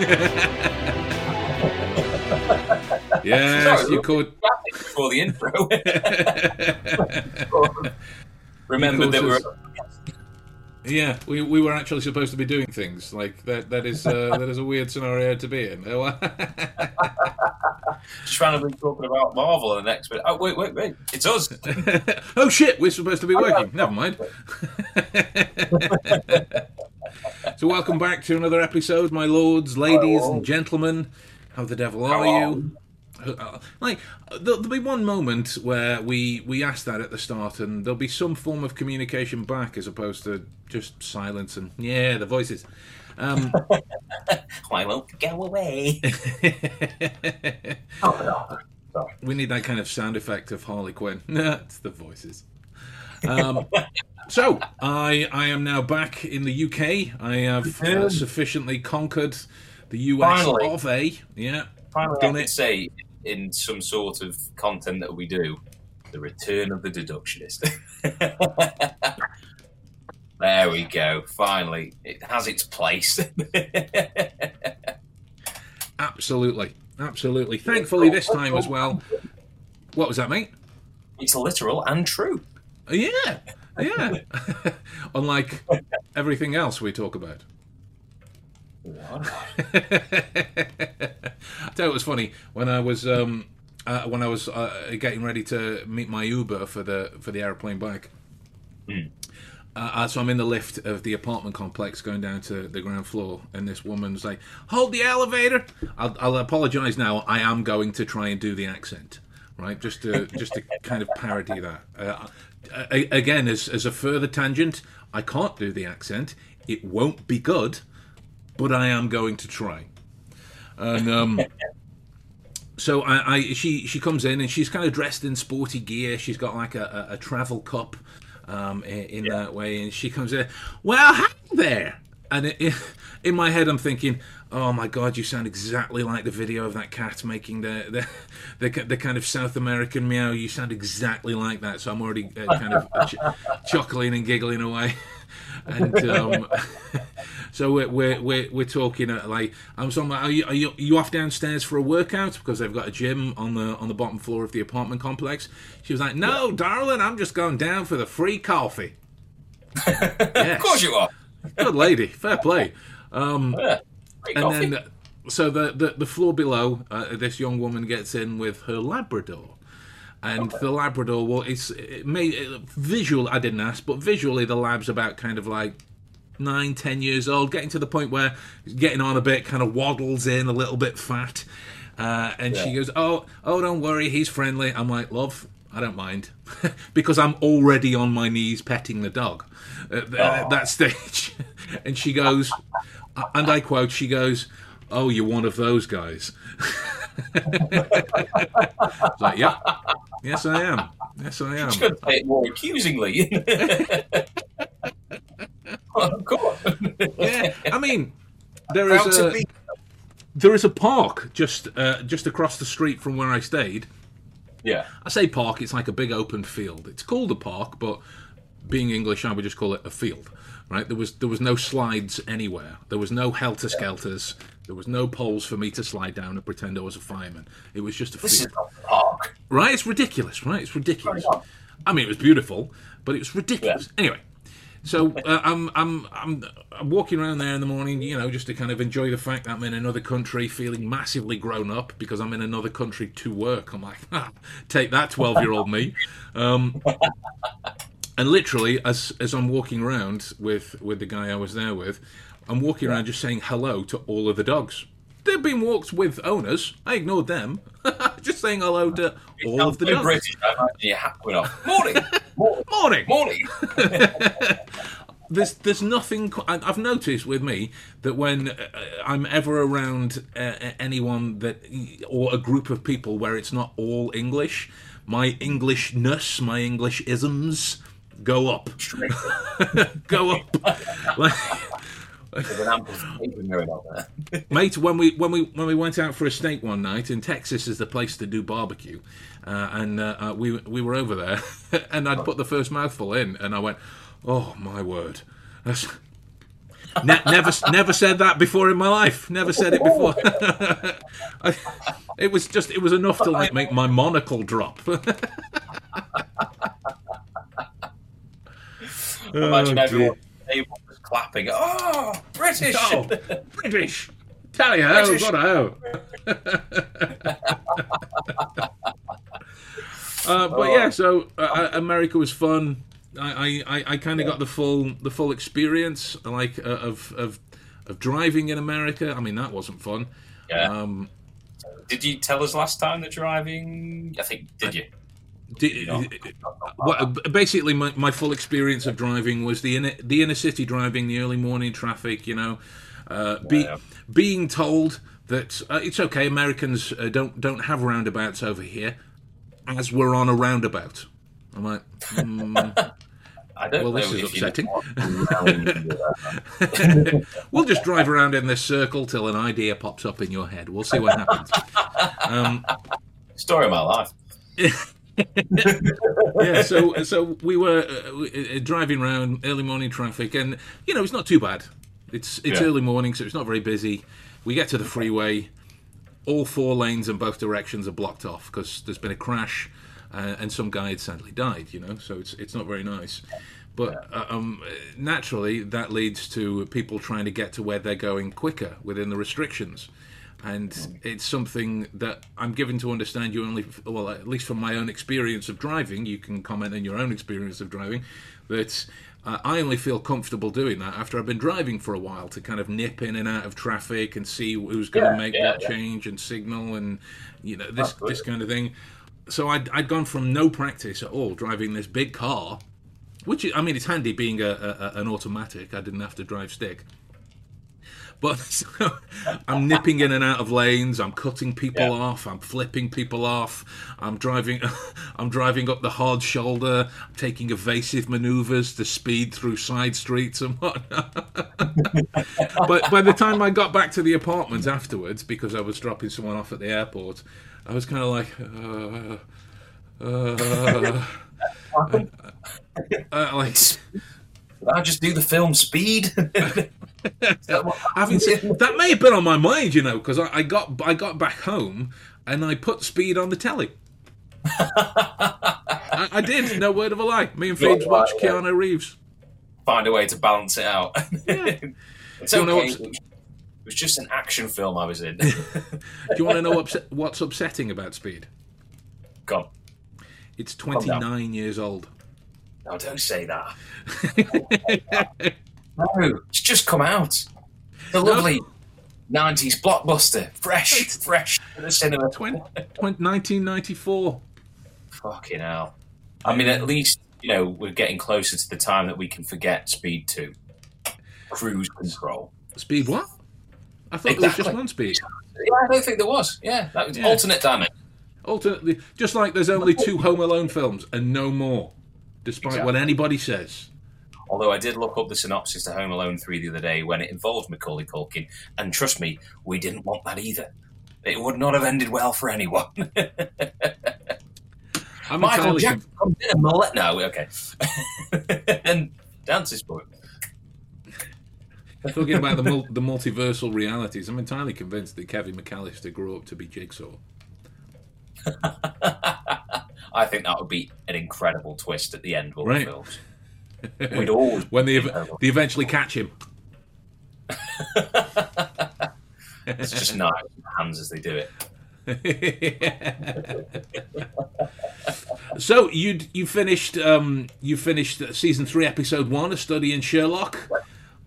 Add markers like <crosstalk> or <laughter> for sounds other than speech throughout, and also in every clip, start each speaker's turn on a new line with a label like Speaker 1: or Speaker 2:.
Speaker 1: <laughs> yes,
Speaker 2: Sorry,
Speaker 1: you could.
Speaker 2: before the intro. <laughs> Remember that we're.
Speaker 1: Yeah, we, we were actually supposed to be doing things like that. That is uh, that is a weird scenario to be in. Oh, <laughs>
Speaker 2: just randomly talking about Marvel and the next bit. Oh wait, wait, wait! It's us.
Speaker 1: oh shit, we're supposed to be working. Never mind. So welcome back to another episode, my lords, ladies, and gentlemen. How the devil are you? Uh, Like there'll, there'll be one moment where we we ask that at the start, and there'll be some form of communication back as opposed to just silence and yeah, the voices. Um, <laughs>
Speaker 2: Why won't go away? <laughs>
Speaker 3: Oh, no.
Speaker 1: We need that kind of sound effect of Harley Quinn. <laughs> it's the voices. Um, so I I am now back in the UK. I have uh, sufficiently conquered the US
Speaker 2: Finally.
Speaker 1: of A. Yeah,
Speaker 2: Finally, I
Speaker 1: Done
Speaker 2: can
Speaker 1: it.
Speaker 2: say in some sort of content that we do, the return of the deductionist. <laughs> there we go. Finally, it has its place. <laughs>
Speaker 1: absolutely, absolutely. Thankfully, this time as well. What was that, mate?
Speaker 2: it's literal and true.
Speaker 1: Yeah, yeah. <laughs> Unlike everything else we talk about. <laughs> I tell you, it was funny when I was um, uh, when I was uh, getting ready to meet my Uber for the for the airplane back. Uh, so I'm in the lift of the apartment complex going down to the ground floor, and this woman's like, "Hold the elevator." I'll, I'll apologise now. I am going to try and do the accent, right? Just to just to kind of parody that. Uh, again, as as a further tangent, I can't do the accent. It won't be good, but I am going to try. And um, <laughs> so I, I she she comes in and she's kind of dressed in sporty gear. She's got like a, a, a travel cup um, in, in that way, and she comes in. Well, hi there. And it, it, <laughs> in my head, I'm thinking, "Oh my God, you sound exactly like the video of that cat making the the, <laughs> the, the kind of South American meow. You sound exactly like that." So I'm already uh, kind of ch- chuckling and giggling away. <laughs> And um, <laughs> so we're, we're, we're, we're talking uh, like I'm saying, are you, are you are you off downstairs for a workout because they've got a gym on the on the bottom floor of the apartment complex? She was like, no, darling, I'm just going down for the free coffee. yes.
Speaker 2: Of course you are.
Speaker 1: Good lady, fair play. Um,
Speaker 2: Yeah.
Speaker 1: And
Speaker 2: coffee.
Speaker 1: then so the, the the floor below, uh, this young woman gets in with her Labrador. And the Labrador, well, it's it made it, visual. I didn't ask, but visually, the lab's about kind of like nine, ten years old, getting to the point where getting on a bit, kind of waddles in a little bit fat. Uh, and she goes, "Oh, oh, don't worry, he's friendly." I'm like, "Love, I don't mind," <laughs> because I'm already on my knees petting the dog at, th- at that stage. <laughs> and she goes, and I quote, she goes, "Oh, you're one of those guys." Like, "Yep, yes, I am. Yes, I am."
Speaker 2: She could say it more accusingly. <laughs> of course.
Speaker 1: Yeah, I mean, there is a there is a park just uh, just across the street from where I stayed.
Speaker 2: Yeah.
Speaker 1: I say park; it's like a big open field. It's called a park, but being English, I would just call it a field. Right? There was there was no slides anywhere. There was no helter skelters. There was no poles for me to slide down and pretend I was a fireman. It was just a
Speaker 2: This
Speaker 1: field.
Speaker 2: is not the park.
Speaker 1: Right? It's ridiculous, right? It's ridiculous. I mean, it was beautiful, but it was ridiculous. Anyway, so uh, I'm, I'm I'm I'm walking around there in the morning, you know, just to kind of enjoy the fact that I'm in another country, feeling massively grown up because I'm in another country to work. I'm like, <laughs> ah, take that, twelve year old me. Um, and literally, as as I'm walking around with with the guy I was there with, I'm walking around just saying hello to all of the dogs. They've been walked with owners. I ignored them. <laughs> just saying hello to all of the dogs.
Speaker 2: British. Your hat going off. <laughs> Morning. Morning.
Speaker 1: Morning.
Speaker 2: Morning. <laughs>
Speaker 1: there's there's nothing I've noticed with me that when uh, I'm ever around uh, anyone that or a group of people where it's not all English, my Englishness, my English isms go up, <laughs> go up. like,
Speaker 2: There's an amplification going on there. <laughs>
Speaker 1: mate, when we when we when we went out for a steak one night in Texas is the place to do barbecue, uh, and uh, uh, we we were over there, <laughs> and I'd put the first mouthful in, and I went, oh my word, that's Ne- never, never said that before in my life. Never said it before. I, it was just, it was enough to like make my monocle drop.
Speaker 2: Imagine
Speaker 1: Oh,
Speaker 2: everyone everyone was clapping. Oh, British!
Speaker 1: Oh, <laughs> British. Tally ho,
Speaker 2: British.
Speaker 1: got ho. <laughs> uh, but
Speaker 2: Oh.
Speaker 1: yeah, so uh, America was fun. I, I, I kind of got the full the full experience, like uh, of of of driving in America. I mean, that wasn't fun.
Speaker 2: Yeah.
Speaker 1: Um,
Speaker 2: Did you tell us last time that
Speaker 1: Uh,
Speaker 2: driving? I think did you? No.
Speaker 1: well, basically, my, my full experience of driving was the inner the inner city driving, the early morning traffic. You know, uh, be,
Speaker 2: Yeah.
Speaker 1: being told that uh, it's okay. Americans uh, don't don't have roundabouts over here, as we're on a roundabout. I'm like, hmm, <laughs>
Speaker 2: I don't
Speaker 1: Well, this is upsetting. <laughs> <laughs> we'll just drive around in this circle till an idea pops up in your head. We'll see what happens. Um,
Speaker 2: Story of my life. <laughs>
Speaker 1: yeah, so so we were uh, uh, driving around early morning traffic, and you know it's not too bad. It's it's
Speaker 2: Yeah.
Speaker 1: early morning, so it's not very busy. We get to the freeway, all four lanes in both directions are blocked off because there's been a crash, uh, and some guy had sadly died. You know, so it's it's not very nice. But uh, um, naturally, that leads to people trying to get to where they're going quicker within the restrictions and it's something that I'm given to understand. You only, well, at least from my own experience of driving, you can comment on your own experience of driving. That uh, I only feel comfortable doing that after I've been driving for a while to kind of nip in and out of traffic and see who's going to
Speaker 2: Yeah,
Speaker 1: make
Speaker 2: yeah,
Speaker 1: what
Speaker 2: yeah.
Speaker 1: change and signal and you know this
Speaker 2: Absolutely.
Speaker 1: this kind of thing. So I'd, I'd gone from no practice at all driving this big car, which I mean it's handy being a, a- an automatic. I didn't have to drive stick. But so, <laughs> I'm nipping in and out of lanes. I'm cutting people
Speaker 2: Yeah.
Speaker 1: off. I'm flipping people off. I'm driving. <laughs> I'm driving up the hard shoulder. I'm taking evasive manoeuvres to speed through side streets and whatnot. <laughs> but by the time I got back to the apartment afterwards, because I was dropping someone off at the airport, I was kind of like, uh, uh, uh, like.
Speaker 2: I just do the film Speed? That <laughs> what-
Speaker 1: Having said, that may have been on my mind, you know, because I, I got I got back home and I put Speed on the telly. I, I did, no word of a lie. Me and Phoebes
Speaker 2: Right,
Speaker 1: watched
Speaker 2: yeah.
Speaker 1: Keanu Reeves.
Speaker 2: Find a way to balance it out.
Speaker 1: Yeah.
Speaker 2: it's <laughs>
Speaker 1: Do you know
Speaker 2: okay.
Speaker 1: what's-
Speaker 2: It was just an action film I was in. <laughs>
Speaker 1: Do you want to know what's upsetting about Speed?
Speaker 2: Gone.
Speaker 1: It's 29 years old.
Speaker 2: No, don't say that. <laughs> No, it's just come out. The lovely 90s blockbuster. Fresh, fresh to the cinema.
Speaker 1: 20, 1994.
Speaker 2: Fucking hell. I mean, at least, you know, we're getting closer to the time that we can forget Speed 2. Cruise control.
Speaker 1: Speed what? I thought there was just one Speed.
Speaker 2: Yeah, I don't think there was. Yeah, that was
Speaker 1: Yeah.
Speaker 2: alternate damage.
Speaker 1: Alternately, just like there's only two Home Alone films and no more, despite what anybody says.
Speaker 2: Although I did look up the synopsis to Home Alone 3 the other day when it involved Macaulay Culkin, and trust me, we didn't want that either. It would not have ended well for anyone. <laughs>
Speaker 1: I'm
Speaker 2: Michael Jackson comes in and mullet. No, okay. <laughs> and dances for it.
Speaker 1: Talking about the <laughs> mul- the multiversal realities, I'm entirely convinced that Kevin McAllister grew up to be Jigsaw.
Speaker 2: I think that would be an incredible twist at the end of
Speaker 1: Right.
Speaker 2: the films. <laughs> We'd all
Speaker 1: when they, ev- they eventually catch him.
Speaker 2: it's just knives in hands as they do it. <laughs>
Speaker 1: so you you finished um, you finished season three, episode one, a study in Sherlock.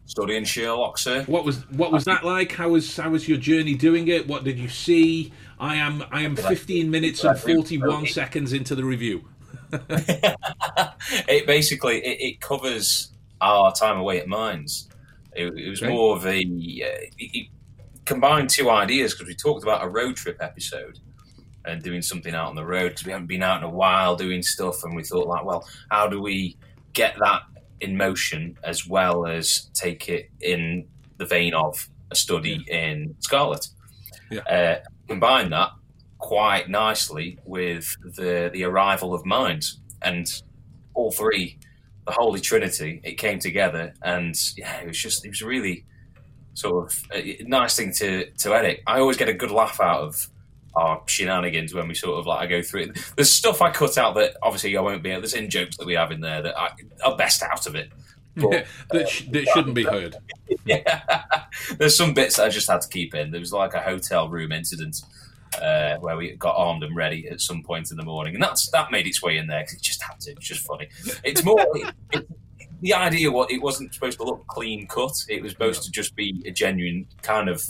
Speaker 2: Studying Sherlock, sir.
Speaker 1: What was what was that like? How was how was your journey doing it? What did you see? I am I am 15 minutes and 41 seconds into the review. <laughs>
Speaker 2: it basically it, it covers our time away at mines. It, it was
Speaker 1: Okay.
Speaker 2: more of a uh, it, combined two ideas because we talked about a road trip episode and doing something out on the road because we haven't been out in a while doing stuff, and we thought like, well, how do we get that in motion as well as take it in the vein of a study in Scarlet?
Speaker 1: Yeah.
Speaker 2: Uh, combine that quite nicely with the the arrival of mines and all three the Holy Trinity. It came together, and yeah, it was just it was really sort of a nice thing to to edit. I always get a good laugh out of our shenanigans when we sort of like I go through it. There's stuff I cut out that obviously I won't be. There's in jokes that we have in there that I, are best out of it.
Speaker 1: But, <laughs> that, sh- that shouldn't be heard. <laughs>
Speaker 2: yeah, there's some bits that I just had to keep in. There was like a hotel room incident uh, where we got armed and ready at some point in the morning, and that's that made its way in there because it just had to. It's just funny. <laughs> It's more. it, it, the idea was it wasn't supposed to look clean cut. It was supposed to just be a genuine kind of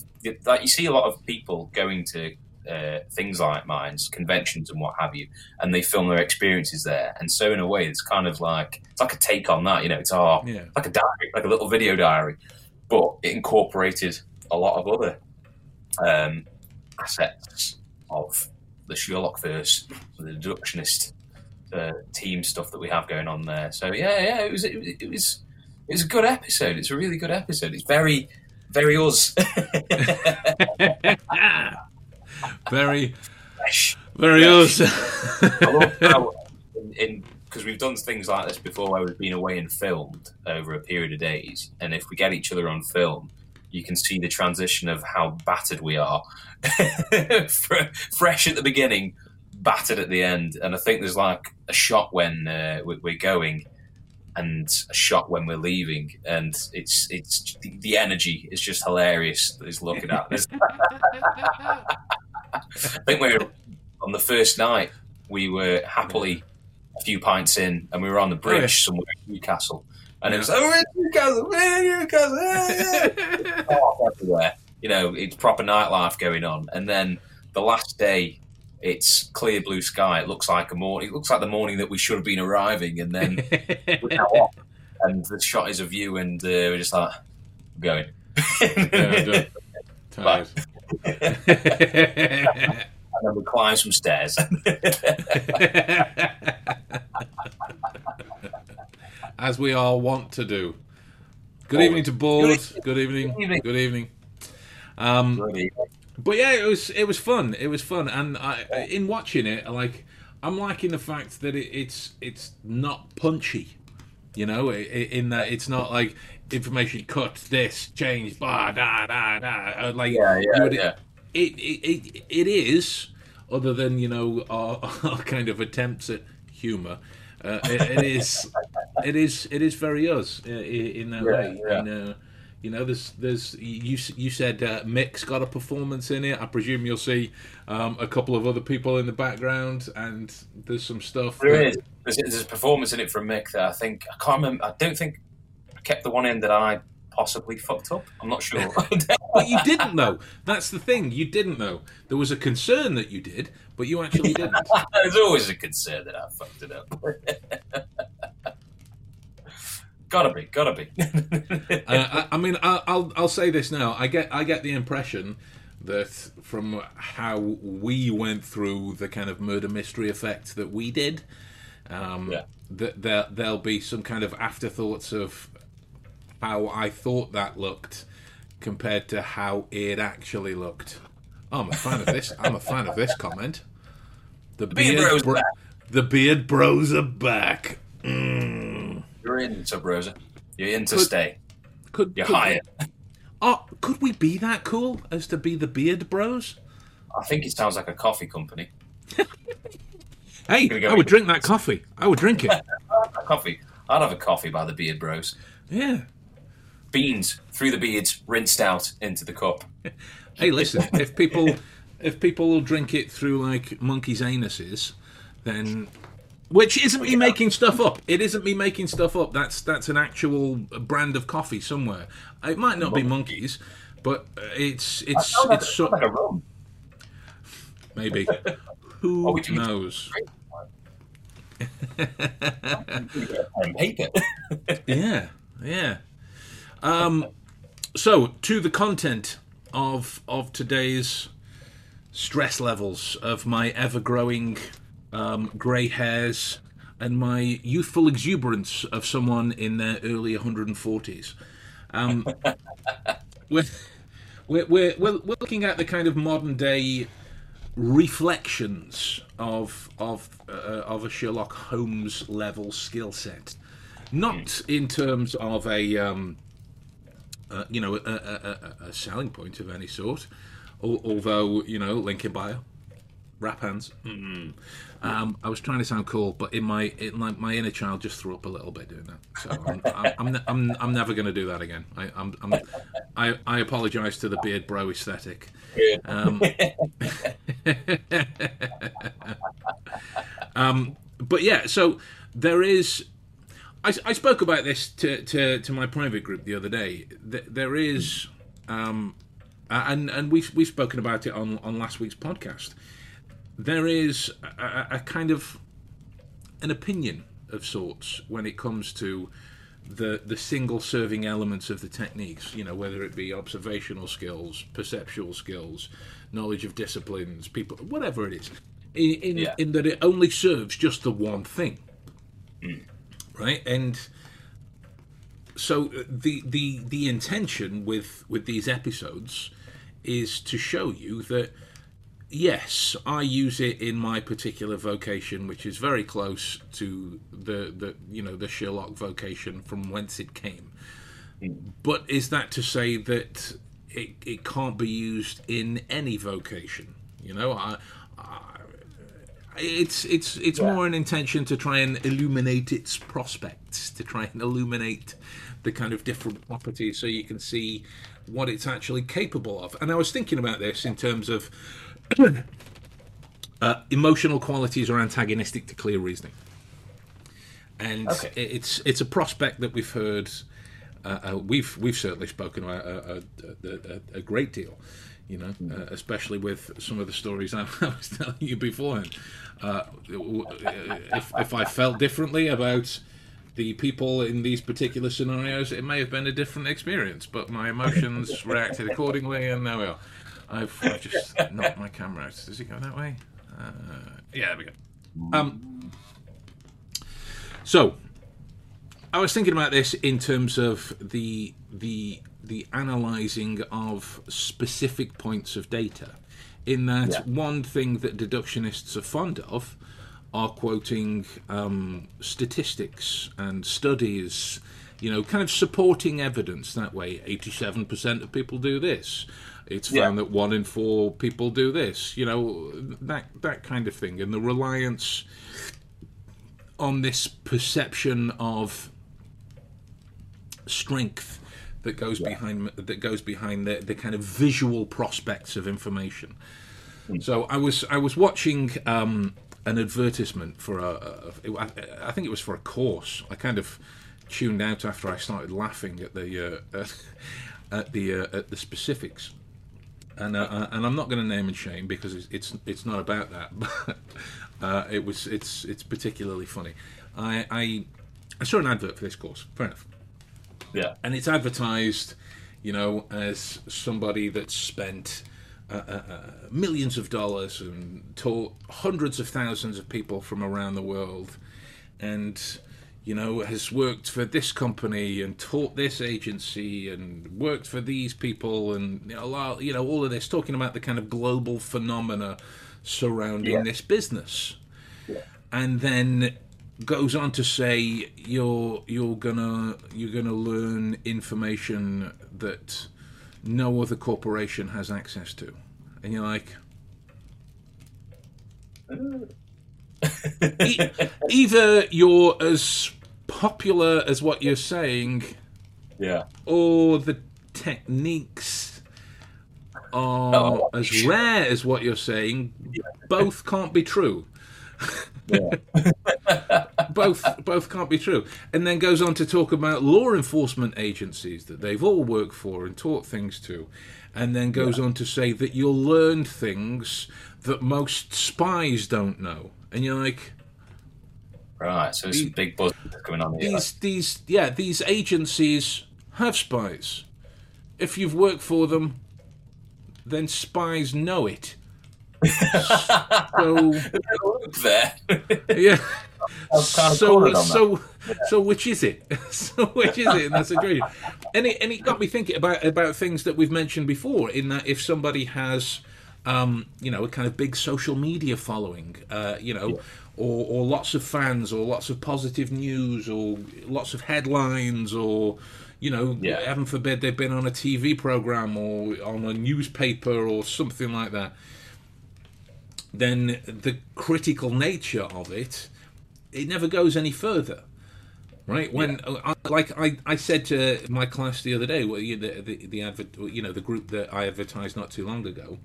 Speaker 2: like you see a lot of people going to uh, things like mines, conventions, and what have you, and they film their experiences there. And so, in a way, it's kind of like it's like a take on that. You know, it's our
Speaker 1: Yeah.
Speaker 2: like a diary, like a little video diary, but it incorporated a lot of other um, assets of the Sherlock verse, the deductionist uh, team stuff that we have going on there. So yeah, yeah, it was it, was- it was it was a good episode. It's a really good episode. It's very very us. <laughs> <laughs>
Speaker 1: very,
Speaker 2: Fresh.
Speaker 1: very <laughs>
Speaker 2: in because we've done things like this before where we've been away and filmed over a period of days, and if we get each other on film, you can see the transition of how battered we are. <laughs> Fresh at the beginning, battered at the end, and I think there's like a shot when uh, we- we're going. And a shot when we're leaving, and it's it's the, energy is just hilarious. That is looking at this. <laughs> <laughs> I think we were on the first night. We were happily a few pints in, and we were on the bridge
Speaker 1: Oh, yeah.
Speaker 2: somewhere in Newcastle, and it was oh, we're in Newcastle, we're in Newcastle, yeah, yeah." <laughs> Oh, everywhere. You know, it's proper nightlife going on, and then the last day. It's clear blue sky. It looks like a morning. It looks like the morning that we should have been arriving, and then we're now <laughs> off. And the shot is of you, and uh, we're just like going.
Speaker 1: Yeah, Tired.
Speaker 2: And then we climb some stairs. <laughs>
Speaker 1: As we all want to do. Good evening to board.
Speaker 2: good
Speaker 1: Good evening.
Speaker 2: Good evening.
Speaker 1: Good evening. Um,
Speaker 2: Really.
Speaker 1: but yeah, it was it was fun. It was fun, and I, in watching it, like I'm liking the fact that it, it's it's not punchy. You know, in that it's not like information cut, this change, blah, da da da. uh, Like
Speaker 2: Yeah, yeah,
Speaker 1: would-
Speaker 2: yeah.
Speaker 1: it, it, it, it is, other than you know our, <laughs> our kind of attempts at humour. Uh, it, it is, <laughs> it is, it is very us uh, in that
Speaker 2: Yeah,
Speaker 1: way.
Speaker 2: yeah.
Speaker 1: And, uh, you know, there's, there's, you, you said uh, Mick's got a performance in it. I presume you'll see um, a couple of other people in the background, and there's some stuff.
Speaker 2: There
Speaker 1: that-
Speaker 2: is. There's, there's a performance in it from Mick that I think I can't remember. I don't think kept the one in that I possibly fucked up. I'm not sure. <laughs>
Speaker 1: But you didn't know. That's the thing. You didn't know. There was a concern that you did, but you actually <laughs> didn't.
Speaker 2: There's always a concern that I fucked it up. <laughs> gotta be, gotta be.
Speaker 1: uh, I, I mean, I, I'll I'll say this now. I get I get the impression that from how we went through the kind of murder mystery effect that we did, um,
Speaker 2: Yeah.
Speaker 1: that there there'll be some kind of afterthoughts of how I thought that looked compared to how it actually looked. I'm a fan of this. I'm a fan of this comment. The
Speaker 2: Beard Bros
Speaker 1: bro- the beard bros are back. Mm.
Speaker 2: You're in, Sub Rosa. You're in to
Speaker 1: Could-
Speaker 2: stay.
Speaker 1: Could,
Speaker 2: You're
Speaker 1: could-
Speaker 2: hired. <laughs>
Speaker 1: Oh, could we be that cool as to be the Beard Bros?
Speaker 2: I think it sounds like a coffee company. <laughs>
Speaker 1: Hey,
Speaker 2: go
Speaker 1: I would drink that coffee. I would drink it. <laughs>
Speaker 2: Coffee. I'd have a coffee by the Beard Bros.
Speaker 1: yeah.
Speaker 2: Beans through the beards, rinsed out into the cup. <laughs>
Speaker 1: Hey, listen, if people <laughs> if people will drink it through like monkeys' anuses, then which isn't me making stuff up. It isn't me making stuff up. That's that's an actual brand of coffee somewhere. It might not be monkeys, but uh, it's it's it's
Speaker 2: sounds
Speaker 1: so,
Speaker 2: like a rum. <laughs>
Speaker 1: maybe. Who
Speaker 2: Oh,
Speaker 1: knows?
Speaker 2: Paper.
Speaker 1: Yeah, yeah. Um, so to the content of of today's stress levels of my ever growing um, grey hairs and my youthful exuberance of someone in their early 140s. Um, <laughs> we're, we're, we're, we're looking at the kind of modern day reflections of of uh, of a Sherlock Holmes level skill set. not in terms of a um, uh, you know a, a, a, a, selling point of any sort. Although you know, link in bio, rap hands. Mm-hmm. Um, I was trying to sound cool, but in my in my, my inner child just threw up a little bit doing that. So I'm I'm, I'm, I'm, I'm never going to do that again. I, I'm, I'm I I apologise to the beard bro aesthetic. Um, <laughs> um, but yeah, so there is. I, I spoke about this to, to, to my private group the other day. There is, um, and and we've we've spoken about it on on last week's podcast there is a, a, kind of an opinion of sorts when it comes to the the single serving elements of the techniques you know whether it be observational skills perceptual skills knowledge of disciplines people whatever it is in in, yeah. in that it only serves just the one thing mm. Right and so uh, the the the intention with with these episodes is to show you that yes, I use it in my particular vocation, which is very close to the, the you know the Sherlock vocation from whence it came. But is that to say that it, it can't be used in any vocation? You know, I, I, it's it's it's yeah. more an intention to try and illuminate its prospects, to try and illuminate the kind of different properties, so you can see what it's actually capable of. And I was thinking about this in terms of <clears throat> uh, emotional qualities are antagonistic to clear reasoning, and okay. it's it's a prospect that we've heard. Uh, uh, we've we've certainly spoken about a, a, a, a great deal, you know, mm. uh, especially with some of the stories I, <laughs> was telling you beforehand. Uh, if if I felt differently about the people in these particular scenarios, it may have been a different experience, but my emotions <laughs> reacted accordingly, and there we are. I've, I've just knocked my camera out. Does it go that way? Uh, yeah, there we go. Um, so, I was thinking about this in terms of the the the analyzing of specific points of data. In that, yeah. one thing that deductionists are fond of are quoting um, statistics and studies, you know, kind of supporting evidence that way. 87% of people do this. It's found yeah. that one in four people do this. You know that that kind of thing, and the reliance on this perception of strength that goes yeah. behind that goes behind the, the kind of visual prospects of information. Mm. So I was I was watching um, an advertisement for a, a, a I think it was for a course. I kind of tuned out after I started laughing at the uh, <laughs> at the uh, at the specifics and uh, uh, and I'm not going to name and shame because it's it's, it's not about that, <laughs> but uh, it was it's it's particularly funny. I, I I saw an advert for this course. Fair enough.
Speaker 2: Yeah,
Speaker 1: and it's advertised, you know, as somebody that's spent. Uh, uh, uh, millions of dollars and taught hundreds of thousands of people from around the world, and you know, has worked for this company and taught this agency and worked for these people and you know, you know all of this, talking about the kind of global phenomena surrounding yeah. this business, yeah. and then goes on to say you're you're gonna you're gonna learn information that no other corporation has access to, and you're like. <laughs> e- either you're as popular as what you're saying,
Speaker 2: yeah,
Speaker 1: or the techniques are <laughs> oh, as rare as what you're saying. Yeah. Both can't be true. <laughs> both both can't be true. And then goes on to talk about law enforcement agencies that they've all worked for and taught things to. And then goes yeah. on to say that you'll learn things that most spies don't know and you're like,
Speaker 2: right. So these, big buzz going on
Speaker 1: here. These, these, yeah, these agencies have spies. If you've worked for them, then spies know it. <laughs> so
Speaker 2: there, <laughs>
Speaker 1: yeah. So, so, so, which is it? <laughs> so, which is it? And that's a great. And it, and it got me thinking about about things that we've mentioned before. In that, if somebody has um, you know, a kind of big social media following. Uh, you know, yeah. or, or lots of fans, or lots of positive news, or lots of headlines, or you know,
Speaker 2: Yeah.
Speaker 1: heaven forbid they've been on a TV program or on a newspaper or something like that, then the critical nature of it, it never goes any further. Right when, I, like I, I said to my class the other day, well, you, the the, the adver, you know the group that I advertised not too long ago,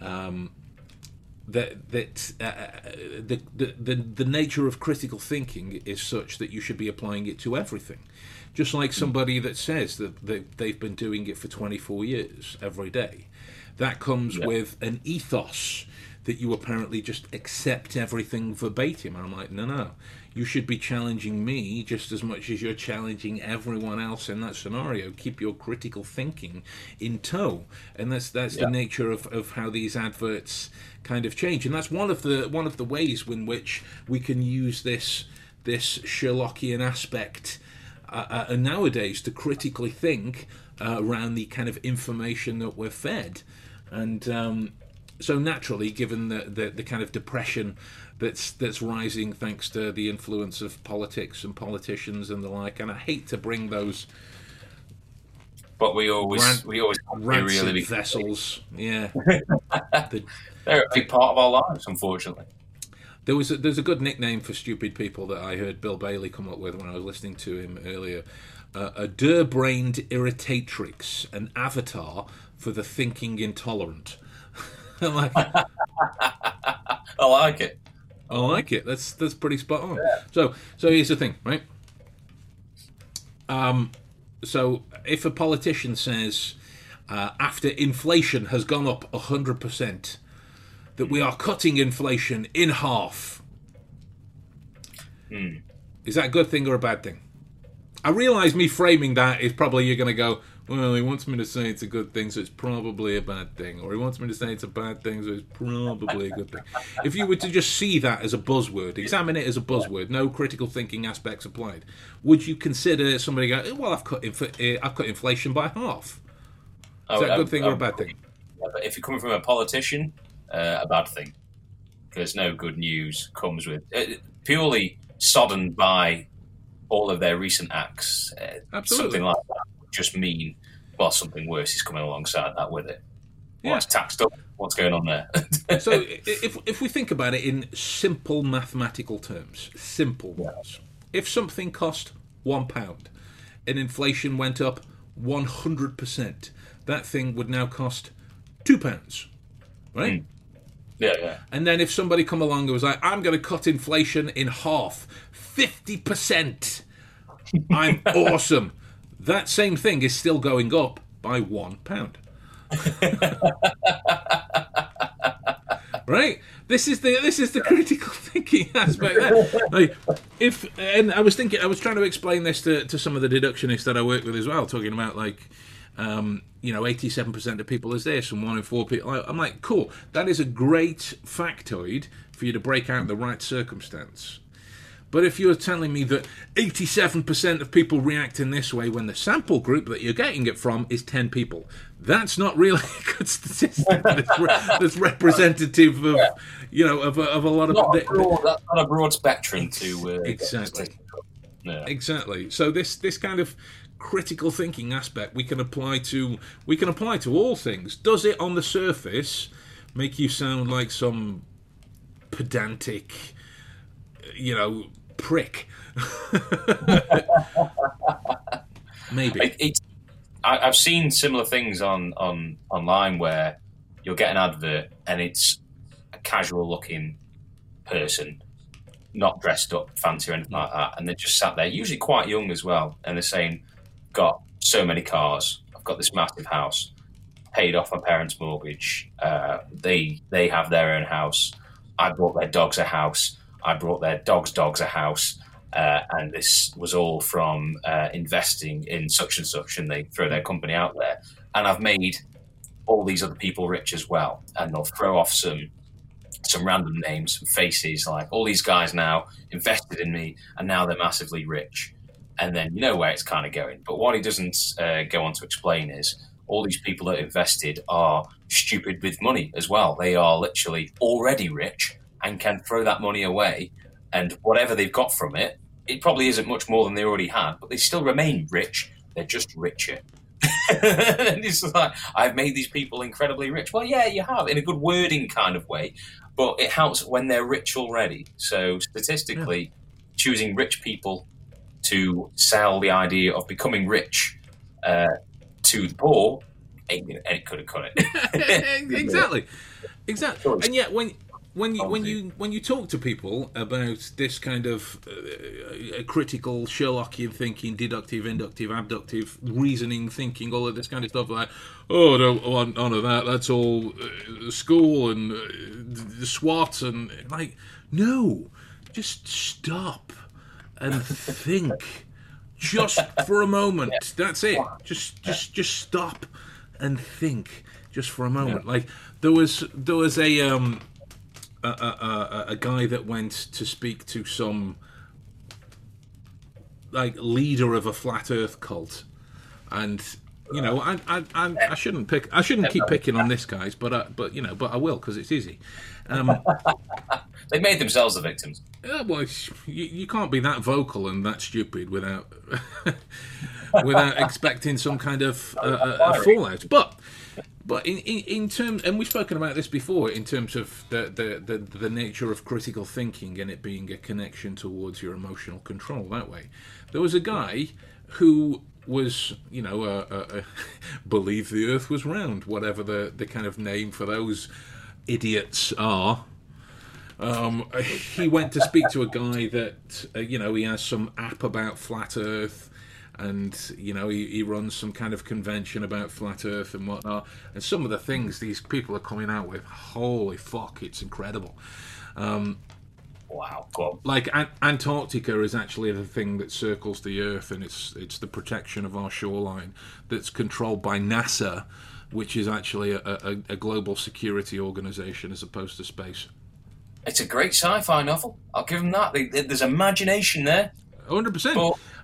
Speaker 1: um, that that uh, the, the the the nature of critical thinking is such that you should be applying it to everything, just like somebody that says that they, they've been doing it for twenty four years every day, that comes
Speaker 2: Yeah.
Speaker 1: with an ethos that you apparently just accept everything verbatim. And I'm like, no, no. You should be challenging me just as much as you're challenging everyone else in that scenario. Keep your critical thinking in tow, and that's that's
Speaker 2: Yeah.
Speaker 1: the nature of, of how these adverts kind of change. And that's one of the one of the ways in which we can use this this Sherlockian aspect uh, uh, nowadays to critically think uh, around the kind of information that we're fed, and um, so naturally, given the, the the kind of depression that's that's rising thanks to the influence of politics and politicians and the like, and I hate to bring those
Speaker 2: But we always we always have to be
Speaker 1: rancid
Speaker 2: really
Speaker 1: vessels, yeah. <laughs> the,
Speaker 2: they're a big part of our lives, unfortunately.
Speaker 1: There was a, there's a good nickname for stupid people that I heard Bill Bailey come up with when I was listening to him earlier. Uh, a der-brained irritatrix, an avatar for the thinking intolerant. <laughs> I'm like,
Speaker 2: I like it.
Speaker 1: I like it. That's that's pretty spot on. So so here's the thing, right? Um, so if a politician says uh, after inflation has gone up hundred percent, that we are cutting inflation in half,
Speaker 2: Hmm.
Speaker 1: is that a good thing or a bad thing? I realise me framing that is probably you're going to go. Well, he wants me to say it's a good thing, so it's probably a bad thing. Or he wants me to say it's a bad thing, so it's probably a good thing. If you were to just see that as a buzzword, examine it as a buzzword, no critical thinking aspects applied, would you consider somebody go, "Eh, well, I've cut, inf- eh, I've cut inflation by half? Is that a good thing or a bad thing?
Speaker 2: Yeah, but if you're coming from a politician, uh, a bad thing, because no good news comes with uh, purely sodden by all of their recent acts. Uh,
Speaker 1: Absolutely.
Speaker 2: something like that just mean well, something worse is coming alongside that with it.
Speaker 1: Yeah.
Speaker 2: It's taxed up. What's going on there?
Speaker 1: so <laughs> if if we think about it in simple mathematical terms, simple ones, if something cost one pound, and inflation went up one hundred percent, that thing would now cost two pounds, right? Hmm.
Speaker 2: yeah, yeah.
Speaker 1: And then if somebody come along and was like, "I'm going to cut inflation in half, fifty percent," I'm <laughs> awesome. That same thing is still going up by one pound. right? This is the this is the critical <laughs> thinking aspect. There. Like, if and I was thinking, I was trying to explain this to, to some of the deductionists that I work with as well, talking about like, um, you know, eighty-seven percent of people is this, and one in four people. I'm like, cool. That is a great factoid for you to break out the right circumstance. But if you're telling me that 87% of people react in this way when the sample group that you're getting it from is 10 people, that's not really <laughs> a good statistic <laughs> that's, re- that's representative of, you know, of, a- of a lot of...
Speaker 2: Not a broad, that's not a broad spectrum to uh,
Speaker 1: Exactly.
Speaker 2: Yeah.
Speaker 1: Exactly. So this this kind of critical thinking aspect we can apply to we can apply to all things. Does it on the surface make you sound like some pedantic, you know, prick? <laughs> Maybe.
Speaker 2: It, it's I, I've seen similar things on, on online where you'll get an advert and it's a casual looking person, not dressed up fancy or anything like that, and they're just sat there, usually quite young as well, and they're saying, "Got so many cars, I've got this massive house, paid off my parents' mortgage, uh, they they have their own house, I bought their dogs a house, I brought their dogs' dogs a house." uh, and this was all from uh, investing in such and such, and they throw their company out there. And I've made all these other people rich as well, and they'll throw off some some random names, some faces, like all these guys now invested in me, and now they're massively rich. And then you know where it's kind of going. But what he doesn't uh, go on to explain is all these people that invested are stupid with money as well. They are literally already rich and can throw that money away, and whatever they've got from it, it probably isn't much more than they already had, but they still remain rich. They're just richer. <laughs> and it's like I've made these people incredibly rich. Well, yeah, you have in a good wording kind of way, but it helps when they're rich already. So statistically, yeah. choosing rich people to sell the idea of becoming rich uh, to the poor, and it could have cut
Speaker 1: it. <laughs> <laughs> exactly, exactly. And yet, when when you when you when you talk to people about this kind of uh, critical Sherlockian thinking, deductive, inductive, abductive reasoning thinking, all of this kind of stuff, like oh, don't want none of that. That's all uh, school and uh, SWAT and like no, just stop and <laughs> think just for a moment. That's it. Just just just stop and think just for a moment. Like there was there was a um a, a, a, guy that went to speak to some like leader of a flat Earth cult, and you know, I, I, I, I shouldn't pick, I shouldn't keep picking on this guys, but uh, but you know, but I will because it's easy. Um, <laughs>
Speaker 2: they made themselves the victims.
Speaker 1: Yeah, well, you, you can't be that vocal and that stupid without <laughs> without expecting some kind of uh, uh, fallout. But but in, in, in, terms, and we've spoken about this before, in terms of the, the, the, the, nature of critical thinking and it being a connection towards your emotional control that way. There was a guy who was, you know, a <laughs> believe the earth was round, whatever the, the kind of name for those idiots are. Um, <laughs> he went to speak to a guy that, uh, you know, he has some app about flat earth and you know he, he, runs some kind of convention about flat Earth and whatnot. And some of the things these people are coming out with, holy fuck, it's incredible. Um,
Speaker 2: wow, cool.
Speaker 1: like An- Antarctica is actually the thing that circles the Earth, and it's it's the protection of our shoreline that's controlled by NASA, which is actually a, a, a global security organization as opposed to space.
Speaker 2: It's a great sci-fi novel. I'll give them that. There's imagination there.
Speaker 1: Hundred percent.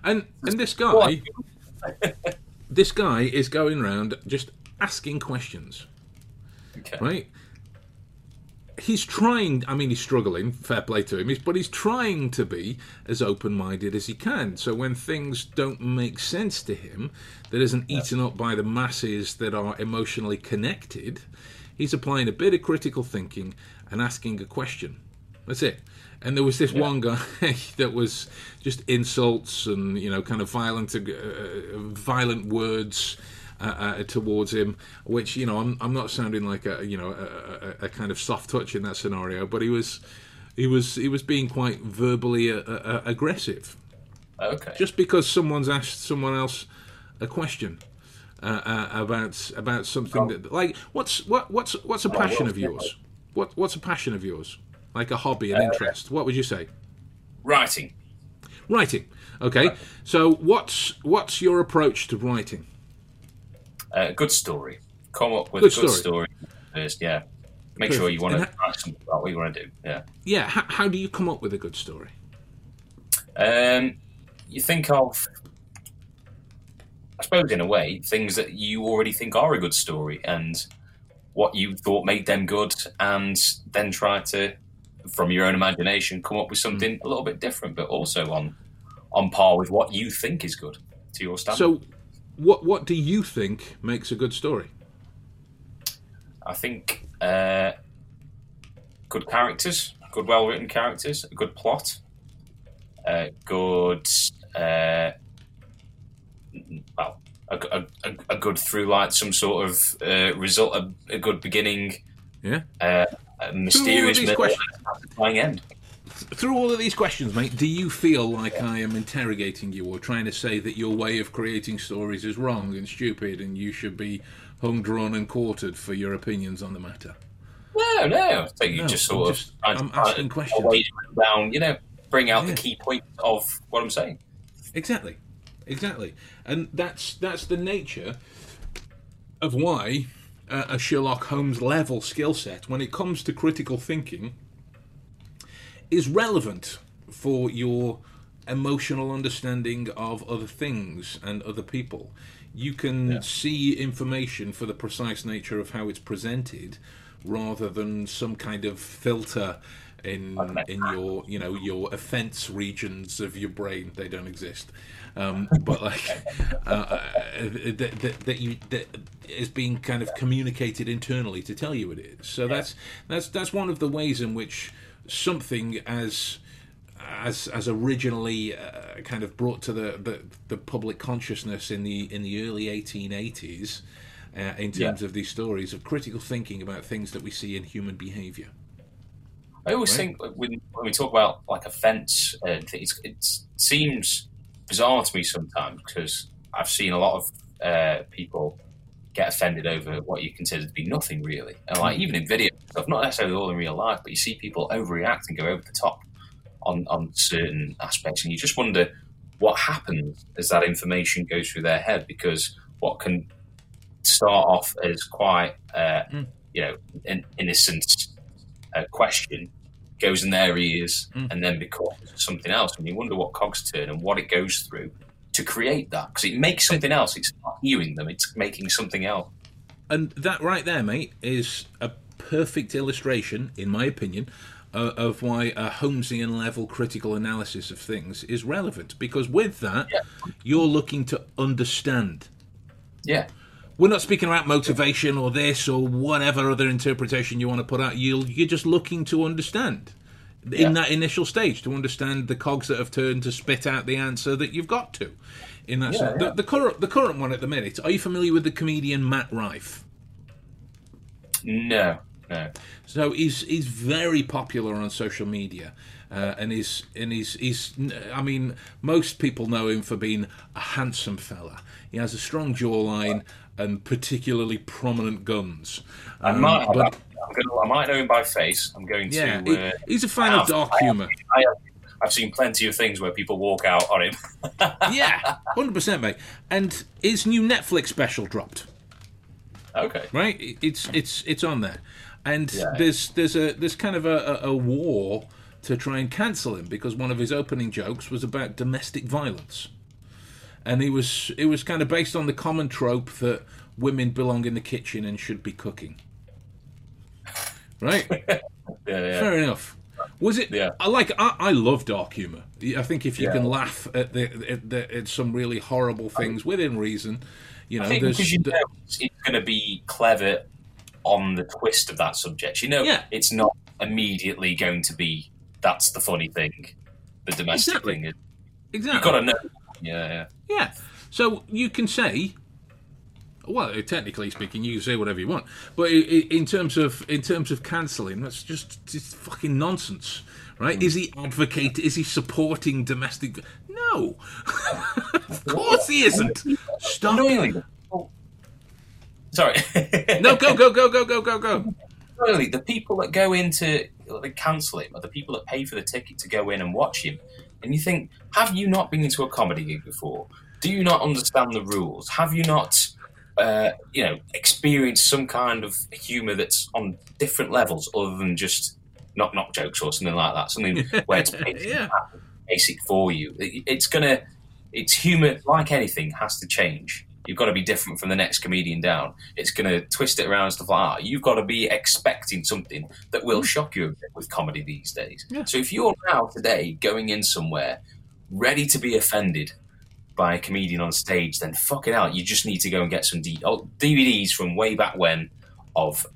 Speaker 1: And and this guy, <laughs> this guy is going around just asking questions, okay. right? He's trying. I mean, he's struggling. Fair play to him. but he's trying to be as open-minded as he can. So when things don't make sense to him, that isn't eaten up by the masses that are emotionally connected, he's applying a bit of critical thinking and asking a question. That's it and there was this yeah. one guy <laughs> that was just insults and you know kind of violent uh, violent words uh, uh, towards him which you know I'm, I'm not sounding like a you know a, a, a, kind of soft touch in that scenario but he was he was he was being quite verbally uh, aggressive.
Speaker 2: Okay.
Speaker 1: Just because someone's asked someone else a question uh, uh, about about something oh. that like what's what what's what's a passion of yours? What what's a passion of yours like a hobby, an uh, interest? What would you say?
Speaker 2: Writing.
Speaker 1: Writing. Okay. So what's what's your approach to writing?
Speaker 2: Uh, good story. Come up with good a good story. story first. Yeah. Make Perfect. sure you want to write something about what you want to do. Yeah.
Speaker 1: Yeah. How, how do you come up with a good story?
Speaker 2: Um, you think of, I suppose, in a way, things that you already think are a good story and what you thought made them good, and then try to from your own imagination, come up with something mm. a little bit different, but also on on par with what you think is good to your standard.
Speaker 1: So, what what do you think makes a good story?
Speaker 2: I think uh, good characters, good well written characters, a good plot, uh, good uh, well, a, a, a, good through like some sort of uh, result, a, a, good beginning.
Speaker 1: Yeah.
Speaker 2: Uh, a mysterious satisfying end.
Speaker 1: Through all of these questions, mate, do you feel like I am interrogating you or trying to say that your way of creating stories is wrong and stupid and you should be hung, drawn, and quartered for your opinions on the matter?
Speaker 2: No, no. I think you no, just sort I'm of. Just,
Speaker 1: I'm asking questions.
Speaker 2: Down, you know, bring out yeah. the key point of what I'm saying.
Speaker 1: Exactly, exactly, and that's that's the nature of why a Sherlock Holmes level skill set when it comes to critical thinking is relevant for your emotional understanding of other things and other people. You can yeah. see information for the precise nature of how it's presented rather than some kind of filter in in your you know your offense regions of your brain. They don't exist. Um, but like <laughs> uh, uh, that, that, that you that is being kind of communicated internally to tell you it is. So that's that's that's one of the ways in which something as as as originally uh, kind of brought to the, the the public consciousness in the in the early 1880s uh, in terms
Speaker 2: Yeah.
Speaker 1: of these stories of critical thinking about things that we see in human behavior.
Speaker 2: I always
Speaker 1: Right.
Speaker 2: think when, when we talk about like offence, uh, it's, it seems bizarre to me sometimes because I've seen a lot of uh, people get offended over what you consider to be nothing really, and like even in video stuff, not necessarily all in real life, but you see people overreact and go over the top on on certain aspects, and you just wonder what happens as that information goes through their head because what can start off as quite uh,
Speaker 1: Mm.
Speaker 2: you know an innocent uh, question goes in their ears
Speaker 1: Mm.
Speaker 2: and then becomes something else. And you wonder what cogs turn and what it goes through to create that because it makes something else. It's not hearing them; it's making something else.
Speaker 1: And that right there, mate, is a perfect illustration, in my opinion, uh, of why a Holmesian level critical analysis of things is relevant. Because with that,
Speaker 2: Yeah.
Speaker 1: you're looking to understand.
Speaker 2: Yeah,
Speaker 1: We're not speaking about motivation or this or whatever other interpretation you want to put out. you you're just looking to understand
Speaker 2: Yeah.
Speaker 1: in that initial stage to understand the cogs that have turned to spit out the answer that you've got to. In that
Speaker 2: Yeah, yeah.
Speaker 1: The, the current the current one at the minute. Are you familiar with the comedian Matt Rife?
Speaker 2: no, no.
Speaker 1: So he's he's very popular on social media, uh, and he's and he's he's. I mean, most people know him for being a handsome fella. He has a strong jawline and particularly prominent guns.
Speaker 2: I
Speaker 1: Um,
Speaker 2: might,
Speaker 1: but
Speaker 2: I'm gonna, I might know him by face. I'm going
Speaker 1: yeah,
Speaker 2: to.
Speaker 1: he-
Speaker 2: uh,
Speaker 1: he's a fan of dark
Speaker 2: I have-
Speaker 1: humor.
Speaker 2: I have, I've seen plenty of things where people walk out on him. <laughs>
Speaker 1: Yeah, hundred percent, mate. And his new Netflix special dropped.
Speaker 2: okay.
Speaker 1: right? It's it's it's on there, and
Speaker 2: Yeah.
Speaker 1: there's there's a there's kind of a, a, a war to try and cancel him because one of his opening jokes was about domestic violence, and he was it was kind of based on the common trope that women belong in the kitchen and should be cooking. Right, <laughs>
Speaker 2: Yeah, yeah.
Speaker 1: fair enough. Was it?
Speaker 2: Yeah.
Speaker 1: I like. I, I love dark humor. I think if you
Speaker 2: Yeah.
Speaker 1: can laugh at the at, the, at some really horrible things within reason, you know,
Speaker 2: I think
Speaker 1: there's
Speaker 2: you know it's, going to be clever on the twist of that subject. You know,
Speaker 1: Yeah.
Speaker 2: it's not immediately going to be that's the funny thing, the domestic
Speaker 1: Exactly.
Speaker 2: thing.
Speaker 1: exactly.
Speaker 2: You've got to know. Yeah, yeah.
Speaker 1: Yeah. So you can say, well, technically speaking, you can say whatever you want, but in terms of in terms of cancelling, that's just just fucking nonsense, right? Hmm. Is he advocate? Is he supporting domestic? No, <laughs> of course he isn't. Stop.
Speaker 2: Annoyingly, sorry. <laughs>
Speaker 1: No, go go go go go go go.
Speaker 2: Annoyingly, the people that go into they cancel him are the people that pay for the ticket to go in and watch him. And you think, have you not been into a comedy gig before? Do you not understand the rules? Have you not, uh, you know, experienced some kind of humour that's on different levels other than just knock knock jokes or something like that? Something <laughs> where it's basic,
Speaker 1: Yeah.
Speaker 2: basic for you. It- It's gonna, it's humour like anything has to change. You've got to be different from the next comedian down. It's going to twist it around and stuff like that. You've got to be expecting something that will mm. shock you a bit with comedy these days.
Speaker 1: Yeah.
Speaker 2: So if you're now today going in somewhere ready to be offended by a comedian on stage, then fucking out. you just need to go and get some D- oh, DVDs from way back when of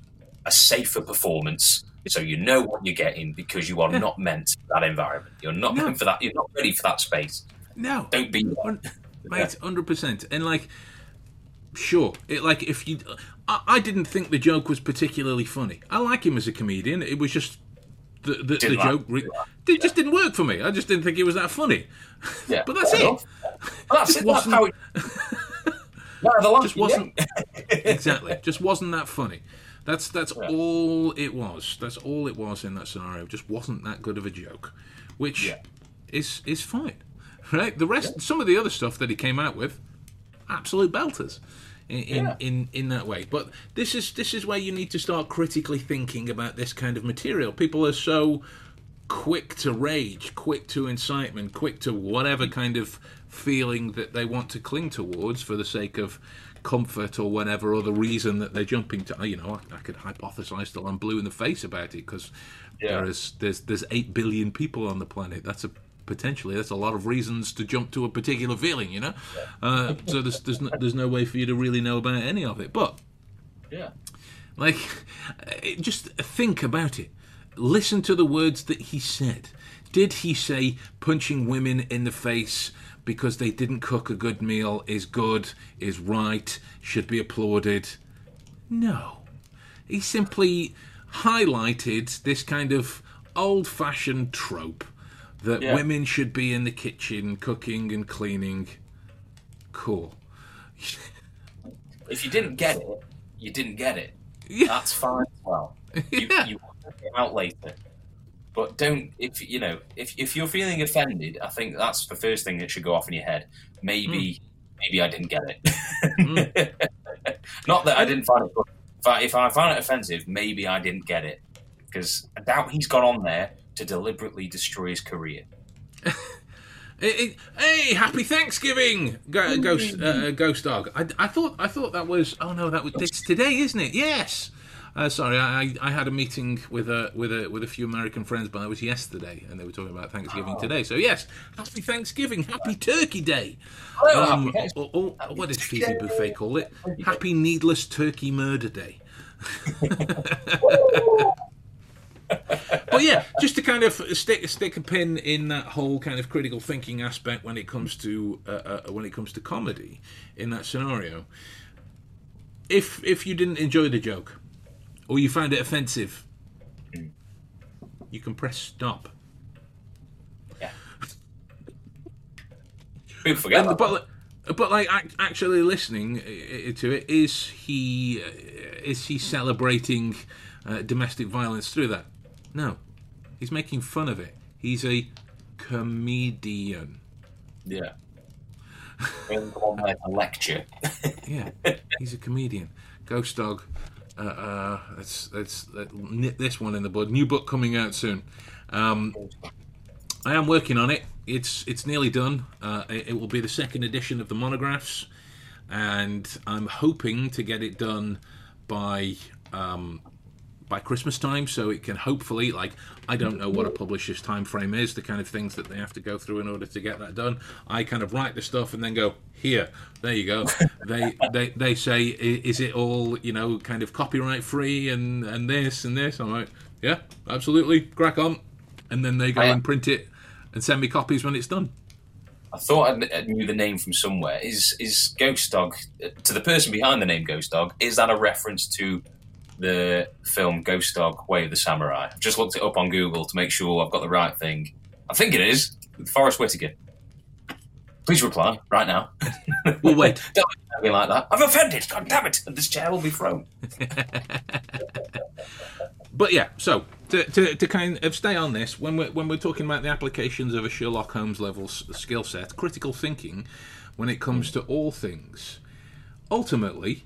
Speaker 2: a safer performance. So you know what you're getting because you are
Speaker 1: Yeah.
Speaker 2: not meant for that environment. You're not
Speaker 1: No.
Speaker 2: meant for that. You're not ready for that space.
Speaker 1: No.
Speaker 2: Don't be. <laughs>
Speaker 1: Mate, hundred percent. And like, sure, it like if you, I, I didn't think the joke was particularly funny. I like him as a comedian. It was just the the, the
Speaker 2: like-
Speaker 1: joke. Re- it just didn't work for me. I just didn't think it was that funny.
Speaker 2: Yeah, <laughs>
Speaker 1: But that's it.
Speaker 2: Well, that's it. That's how it. No, the last
Speaker 1: Just wasn't <laughs> exactly. Just wasn't that funny. That's that's
Speaker 2: Yeah.
Speaker 1: all it was. That's all it was in that scenario. Just wasn't that good of a joke, which
Speaker 2: Yeah.
Speaker 1: is is fine, right? The rest, some of the other stuff that he came out with, absolute belters. In, in,
Speaker 2: Yeah.
Speaker 1: in in that way, but this is this is where you need to start critically thinking about this kind of material. People are so quick to rage, quick to incitement, quick to whatever kind of feeling that they want to cling towards for the sake of comfort or whatever other reason that they're jumping to. You know, I, I could hypothesize till I'm blue in the face about it because
Speaker 2: Yeah.
Speaker 1: there's there's there's eight billion people on the planet. That's a potentially that's a lot of reasons to jump to a particular feeling. You know, uh, so there's there's no, there's no way for you to really know about any of it, but.
Speaker 2: Yeah.
Speaker 1: Like, eh, just think about it. Listen to the words that he said. Did he say punching women in the face because they didn't cook a good meal is good, is right, should be applauded? No. He simply highlighted this kind of old fashioned trope that
Speaker 2: Yeah.
Speaker 1: women should be in the kitchen cooking and cleaning. Cool.
Speaker 2: If you didn't <laughs> get it, you didn't get it.
Speaker 1: Yeah.
Speaker 2: That's fine as well. <laughs> You,
Speaker 1: Yeah.
Speaker 2: you work it out later. But don't if you know if if you're feeling offended, I think that's the first thing that should go off in your head. Maybe hmm. maybe I didn't get it. Hmm. <laughs> Not that I didn't find it. But if I, if I found it offensive, maybe I didn't get it because I doubt he's gone on there to deliberately destroy his career. <laughs>
Speaker 1: Hey, hey, happy Thanksgiving, Go- Ghost uh, Ghost Dog. I, I thought I thought that was oh no that was it's today, isn't it? Yes. Uh, sorry, I, I had a meeting with a with a with a few American friends, but it was yesterday, and they were talking about Thanksgiving today. So yes, happy Thanksgiving, happy Turkey Day. Um,
Speaker 2: Happy
Speaker 1: or, or, what does Phoebe Buffay call it? Happy Needless Turkey Murder Day. <laughs> <laughs> but yeah, just to kind of stick stick a pin in that whole kind of critical thinking aspect when it comes to uh, uh, when it comes to comedy in that scenario. If if you didn't enjoy the joke or you found it offensive, you can press stop.
Speaker 2: People forget
Speaker 1: And, but but like actually listening uh, to it, is he uh, is he celebrating uh, domestic violence through that? No, he's making fun of it. He's a comedian.
Speaker 2: Yeah. <laughs> Don't go on there to lecture.
Speaker 1: Yeah, he's a comedian. Ghost Dog. Uh, uh, let's let's let nip this one in the bud. New book coming out soon. Um, I am working on it. It's it's nearly done. Uh, it, it will be the second edition of the monographs, and I'm hoping to get it done by um, by Christmas time, so it can hopefully like I don't know what a publisher's time frame is, the kind of things that they have to go through in order to get that done. I kind of write the stuff and then go here, there you go. <laughs> they they they say is it all you know kind of copyright free and and this and this. I'm like yeah, absolutely, crack on, and then they go
Speaker 2: I-
Speaker 1: and print it and send me copies when it's done.
Speaker 2: I thought I knew the name from somewhere. Is is Ghost Dog to the person behind the name Ghost Dog? Is that a reference to the film Ghost Dog: Way of the Samurai? I've just looked it up on Google to make sure I've got the right thing. I think it is with Forest Whitaker. Please reply right now. <laughs>
Speaker 1: Well, wait.
Speaker 2: Don't me like that. I've offended. God damn it! And this chair will be thrown. <laughs>
Speaker 1: But yeah, so to, to, to kind of stay on this, when we're when we're talking about the applications of a Sherlock Holmes level s- skill set, critical thinking, when it comes to all things, ultimately,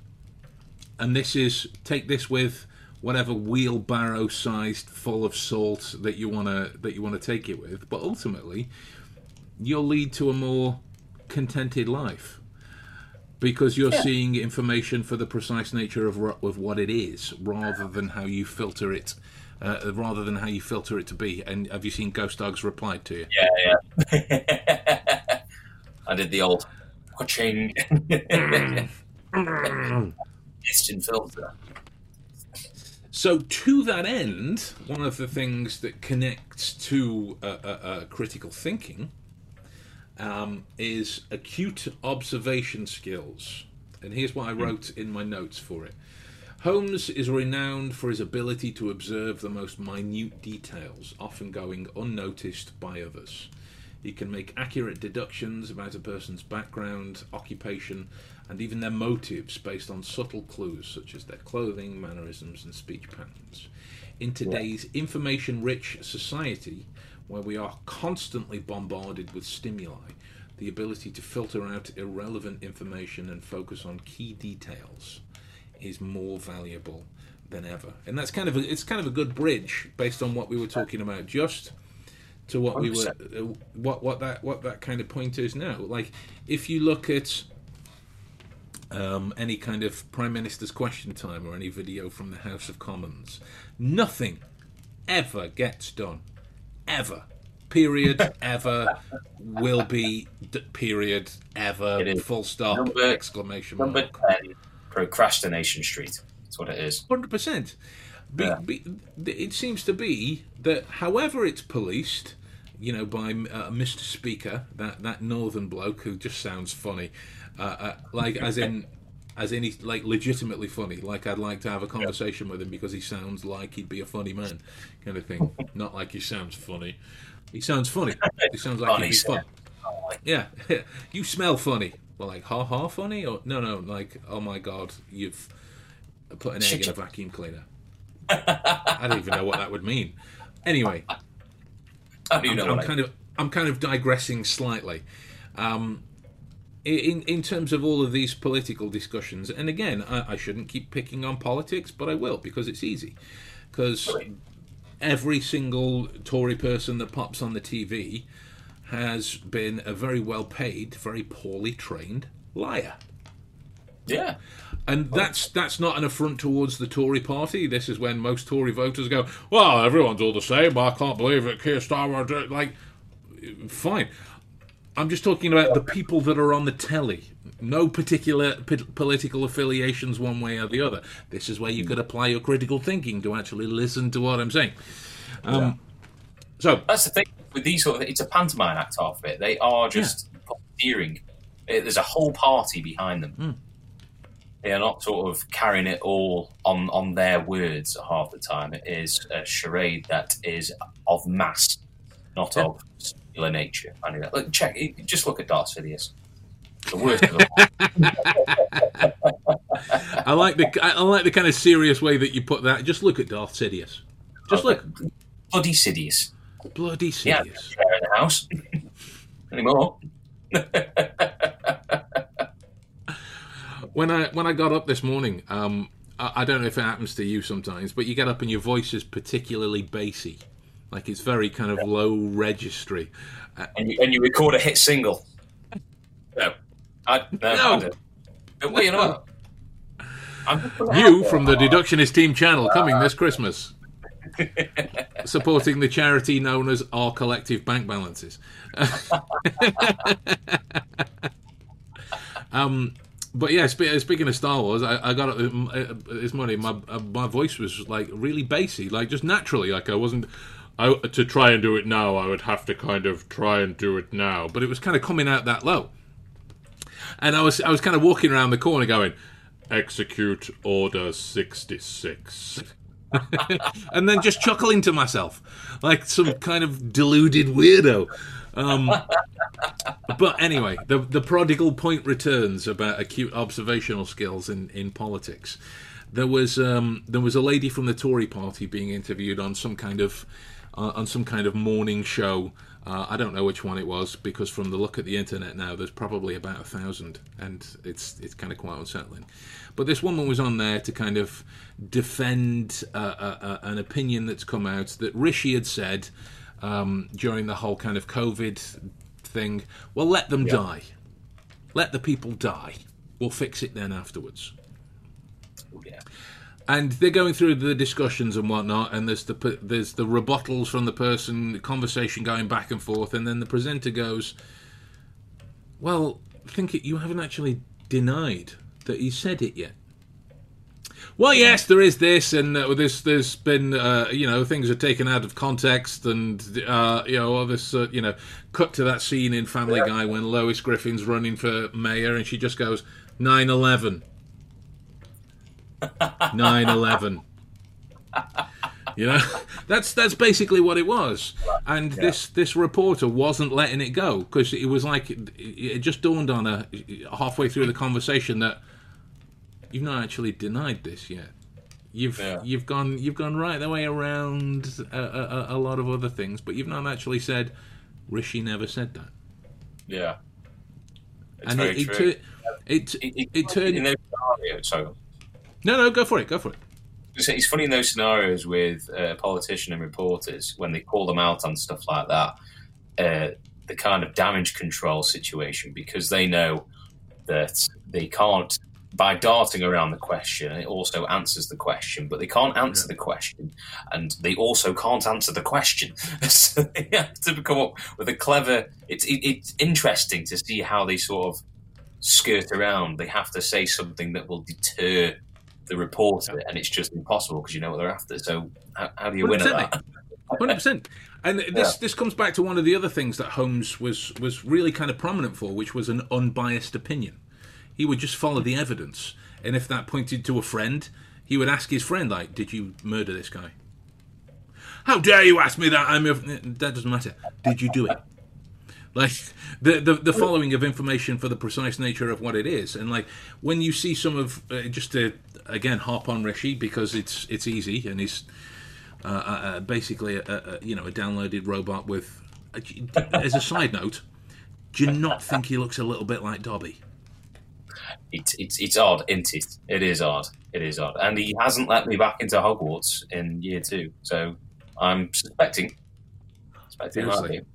Speaker 1: and this is take this with whatever wheelbarrow sized full of salt that you wanna that you wanna take it with, but ultimately, you'll lead to a more contented life because you're seeing information for the precise nature of, of what it is rather than how you filter it uh, rather than how you filter it to be. And have you seen ghost dogs replied to you?
Speaker 2: Yeah, yeah. <laughs> I did the old watching <laughs> filter.
Speaker 1: so to that end one of the things that connects to uh, uh, uh, critical thinking um, is acute observation skills and here's what i wrote in my notes for it Holmes is renowned for his ability to observe the most minute details, often going unnoticed by others. He can make accurate deductions about a person's background, occupation, and even their motives based on subtle clues such as their clothing, mannerisms, and speech patterns. In today's information rich society, where we are constantly bombarded with stimuli, the ability to filter out irrelevant information and focus on key details is more valuable than ever. And that's kind of a, it's kind of a good bridge based on what we were talking about just to what we were uh, what what that what that kind of point is now. Like if you look at um, any kind of Prime Minister's question time or any video from the House of Commons. Nothing ever gets done. Ever. Period. <laughs> ever. Will be. D- period. Ever. Full stop.
Speaker 2: Number-
Speaker 1: exclamation
Speaker 2: Number
Speaker 1: mark.
Speaker 2: 10, Procrastination Street. That's what it is.
Speaker 1: Hundred percent. Be,
Speaker 2: Yeah.
Speaker 1: be, it seems to be that, however, it's policed, you know, by uh, Mr. Speaker, that that northern bloke who just sounds funny, uh, uh, like as in, as in he's like legitimately funny. Like I'd like to have a conversation with him because he sounds like he'd be a funny man, kind of thing. <laughs> Not like he sounds funny. He sounds funny. He sounds like
Speaker 2: Funny
Speaker 1: he'd be fun. Yeah, <laughs> you smell funny. Well, like ha ha funny, or no, no, like oh my god, you've put an egg in a vacuum cleaner. I don't even know what that would mean. Anyway, <laughs>
Speaker 2: I don't
Speaker 1: I'm,
Speaker 2: know
Speaker 1: I'm
Speaker 2: what I-
Speaker 1: kind of I'm kind of digressing slightly. Um, in in terms of all of these political discussions, and again, I, I shouldn't keep picking on politics, but I will because it's easy. Because every single Tory person that pops on the TV has been a very well paid, very poorly trained liar.
Speaker 2: Yeah.
Speaker 1: And oh. that's that's not an affront towards the Tory party. This is when most Tory voters go, "Well, everyone's all the same. I can't believe it." Keir Starmer, did-" like, fine. I'm just talking about the people that are on the telly. No particular p- political affiliations, one way or the other. This is where you could apply your critical thinking to actually listen to what I'm saying. Um, So,
Speaker 2: That's the thing with these sort of. It's a pantomime act half of it. They are just steering. There's a whole party behind them.
Speaker 1: Hmm.
Speaker 2: They are not sort of carrying it all on on their words half the time. It is a charade that is of mass, not
Speaker 1: Yeah.
Speaker 2: of singular nature. I know that. Look, check. Just look at Darth Sidious. The worst of them. <laughs>
Speaker 1: I like the I like the kind of serious way that you put that. Just look at Darth Sidious. Just look,
Speaker 2: Bloody Sidious.
Speaker 1: bloody Sidious.
Speaker 2: chair in the house <laughs> anymore.
Speaker 1: when I when I got up this morning, um, I, I don't know if it happens to you sometimes, but you get up and your voice is particularly bassy, like it's very kind of low registry.
Speaker 2: and you, and you record a hit single. No, I no.
Speaker 1: No.
Speaker 2: I don't. But wait, you know what? I'm just putting it
Speaker 1: You from the Deductionist Team channel coming this Christmas, <laughs> supporting the charity known as Our Collective Bank Balances. <laughs> um, but yeah, speaking of Star Wars, I, I got up uh, this morning. My uh, my voice was like really bassy, like just naturally. Like I wasn't. I, to try and do it now, I would have to kind of try and do it now, but it was kind of coming out that low. And I was I was kind of walking around the corner going, execute order 66 <laughs> and then just chuckling to myself like some kind of deluded weirdo. Um, but anyway the, the prodigal point returns about acute observational skills in, in politics. There was um, there was a lady from the Tory party being interviewed on some kind of uh, on some kind of morning show uh, I don't know which one it was because from the look at the internet now, there's probably about a thousand, and it's it's kind of quite unsettling. But this woman was on there to kind of defend uh, uh, uh, an opinion that's come out that Rishi had said um, during the whole kind of COVID thing. Well, let them die, let the people die. We'll fix it then afterwards
Speaker 2: Yeah.
Speaker 1: And they're going through the discussions and whatnot, and there's the there's the rebuttals from the person, the conversation going back and forth, and then the presenter goes, "Well, I think it. You haven't actually denied that he said it yet." Well, yes, there is this, and uh, there's there's been uh, you know things are taken out of context, and uh, you know all this uh, you know cut to that scene in Family Guy when Lois Griffin's running for mayor, and she just goes 9/11. 9/11. You know, that's that's basically what it was, and this this reporter wasn't letting it go because it was like it, it just dawned on her halfway through the conversation that you've not actually denied this yet. You've
Speaker 2: Yeah.
Speaker 1: you've gone you've gone right the way around a, a, a lot of other things, but you've not actually said Rishi never said that.
Speaker 2: Yeah. It's
Speaker 1: and it, it, it,
Speaker 2: It-
Speaker 1: it,
Speaker 2: it's
Speaker 1: turned no no go for it go for it.
Speaker 2: it's it's funny in those scenarios with uh, politician and reporters when they call them out on stuff like that. Uh, the kind of damage control situation because they know that they can't by darting around the question, it also answers the question, but they can't answer yeah. the question, and they also can't answer the question. <laughs> so they have to come up with a clever. It's it, it's interesting to see how they sort of skirt around. They have to say something that will deter the reporter, and it's just impossible because you know what they're after. So how, how do you win at that?
Speaker 1: Hundred percent. And <laughs> this yeah. this comes back to one of the other things that Holmes was was really kind of prominent for, which was an unbiased opinion. He would just follow the evidence, and if that pointed to a friend, he would ask his friend, like, "Did you murder this guy?" How dare you ask me that? I'm that doesn't matter. Did you do it? Like the, the the following of information for the precise nature of what it is, and like when you see some of uh, just to again harp on Rishi because it's it's easy and he's uh, uh, uh basically a, a, you know a downloaded robot with. as a side note, do you not think he looks a little bit like Dobby?
Speaker 2: It's it's it's odd, isn't it? It is odd. It is odd, and he hasn't let me back into Hogwarts in year two, so I'm suspecting. Suspecting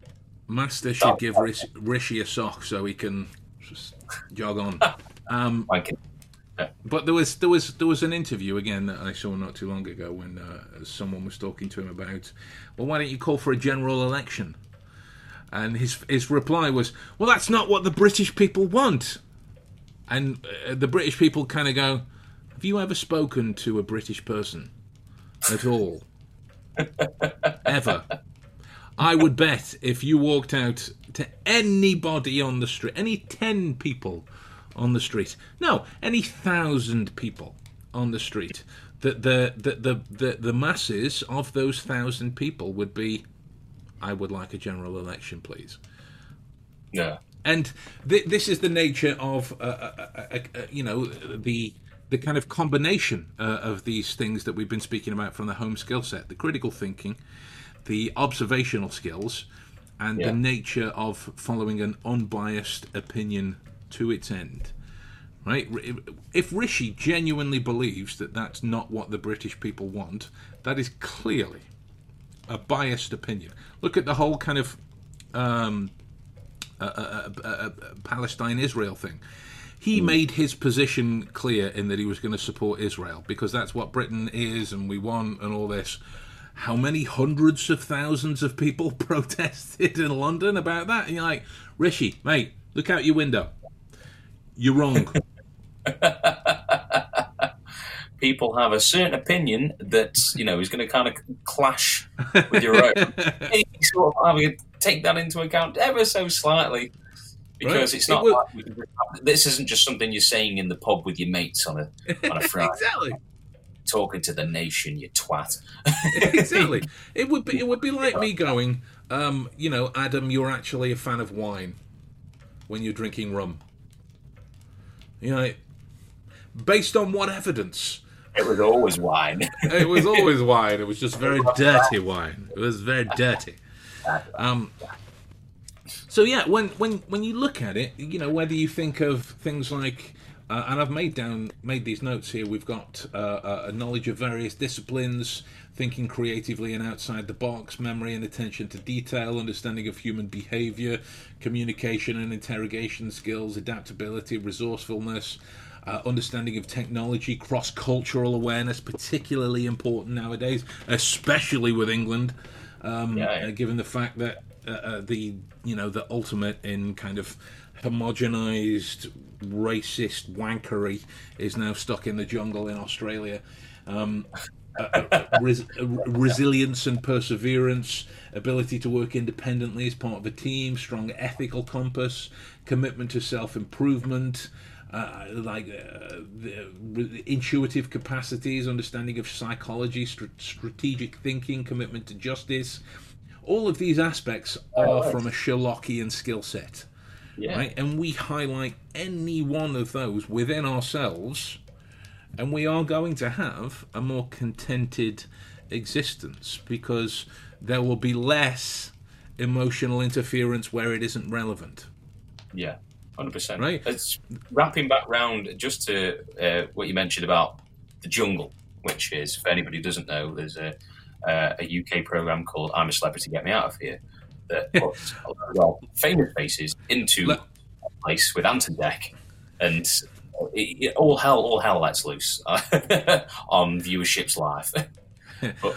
Speaker 1: Master should give Rishi, Rishi a sock so he can just jog on. <laughs> Um, but there was there was there was an interview again that I saw not too long ago when uh, someone was talking to him about, well, why don't you call for a general election? And his his reply was, well, that's not what the British people want. And uh, the British people kind of go, have you ever spoken to a British person at all? <laughs> Ever? I would bet if you walked out to anybody on the street, any 10 people on the street, no, any thousand people on the street, that the, the, the, the, the masses of those thousand people would be, I would like a general election, please.
Speaker 2: Yeah.
Speaker 1: And th- this is the nature of, uh, uh, uh, uh, uh you know, the the kind of combination uh, of these things that we've been speaking about from the home skill set the critical thinking the observational skills and yeah. the nature of following an unbiased opinion to its end. Right? If Rishi genuinely believes that that's not what the British people want, that is clearly a biased opinion. Look at the whole kind of um, uh, uh, uh, uh Palestine Israel thing. He mm. made his position clear in that he was going to support Israel because that's what Britain is and we want and all this how many hundreds of thousands of people <laughs> protested in London about that? And you're like, Rishi, mate, look out your window. You're wrong. <laughs>
Speaker 2: people have a certain opinion that you know is going to kind of clash with your own. <laughs> sort of have to take that into account ever so slightly because right. it's not. It like, this isn't just something you're saying in the pub with your mates on a on a <laughs> Friday.
Speaker 1: exactly
Speaker 2: talking to the nation, you twat.
Speaker 1: exactly. It would be it would be like me going, um, you know, Adam, you're actually a fan of wine when you're drinking rum. You know, based on what evidence?
Speaker 2: It was always wine. <laughs>
Speaker 1: it was always wine. It was just very dirty wine. It was very dirty. <laughs> Um, so yeah, when when when you look at it, you know, whether you think of things like uh, and I've made down made these notes here. We've got uh, a knowledge of various disciplines, thinking creatively and outside the box, memory and attention to detail, understanding of human behavior, communication and interrogation skills, adaptability, resourcefulness. Uh, understanding of technology, cross cultural awareness, particularly important nowadays, especially with England, um, yeah, yeah. Uh, given the fact that uh, uh, the you know the ultimate in kind of homogenized racist wankery is now stuck in the jungle in Australia. Um, uh, res- resilience and perseverance, ability to work independently as part of a team, strong ethical compass, commitment to self improvement, uh, like uh, the, intuitive capacities, understanding of psychology, st- strategic thinking, commitment to justice. All of these aspects are from a Sherlockian skill set. Yeah. Right? And we highlight any one of those within ourselves, and we are going to have a more contented existence because there will be less emotional interference where it isn't relevant.
Speaker 2: Yeah, hundred percent. Right. It's wrapping back round just to uh, what you mentioned about the jungle, which is for anybody who doesn't know, there's a uh, a UK program called "I'm a Celebrity, Get Me Out of Here," that puts a lot of famous faces into Let- a place with Ant and Dec, and it, it, all hell, all hell lets loose <laughs> on viewerships live. <laughs> but,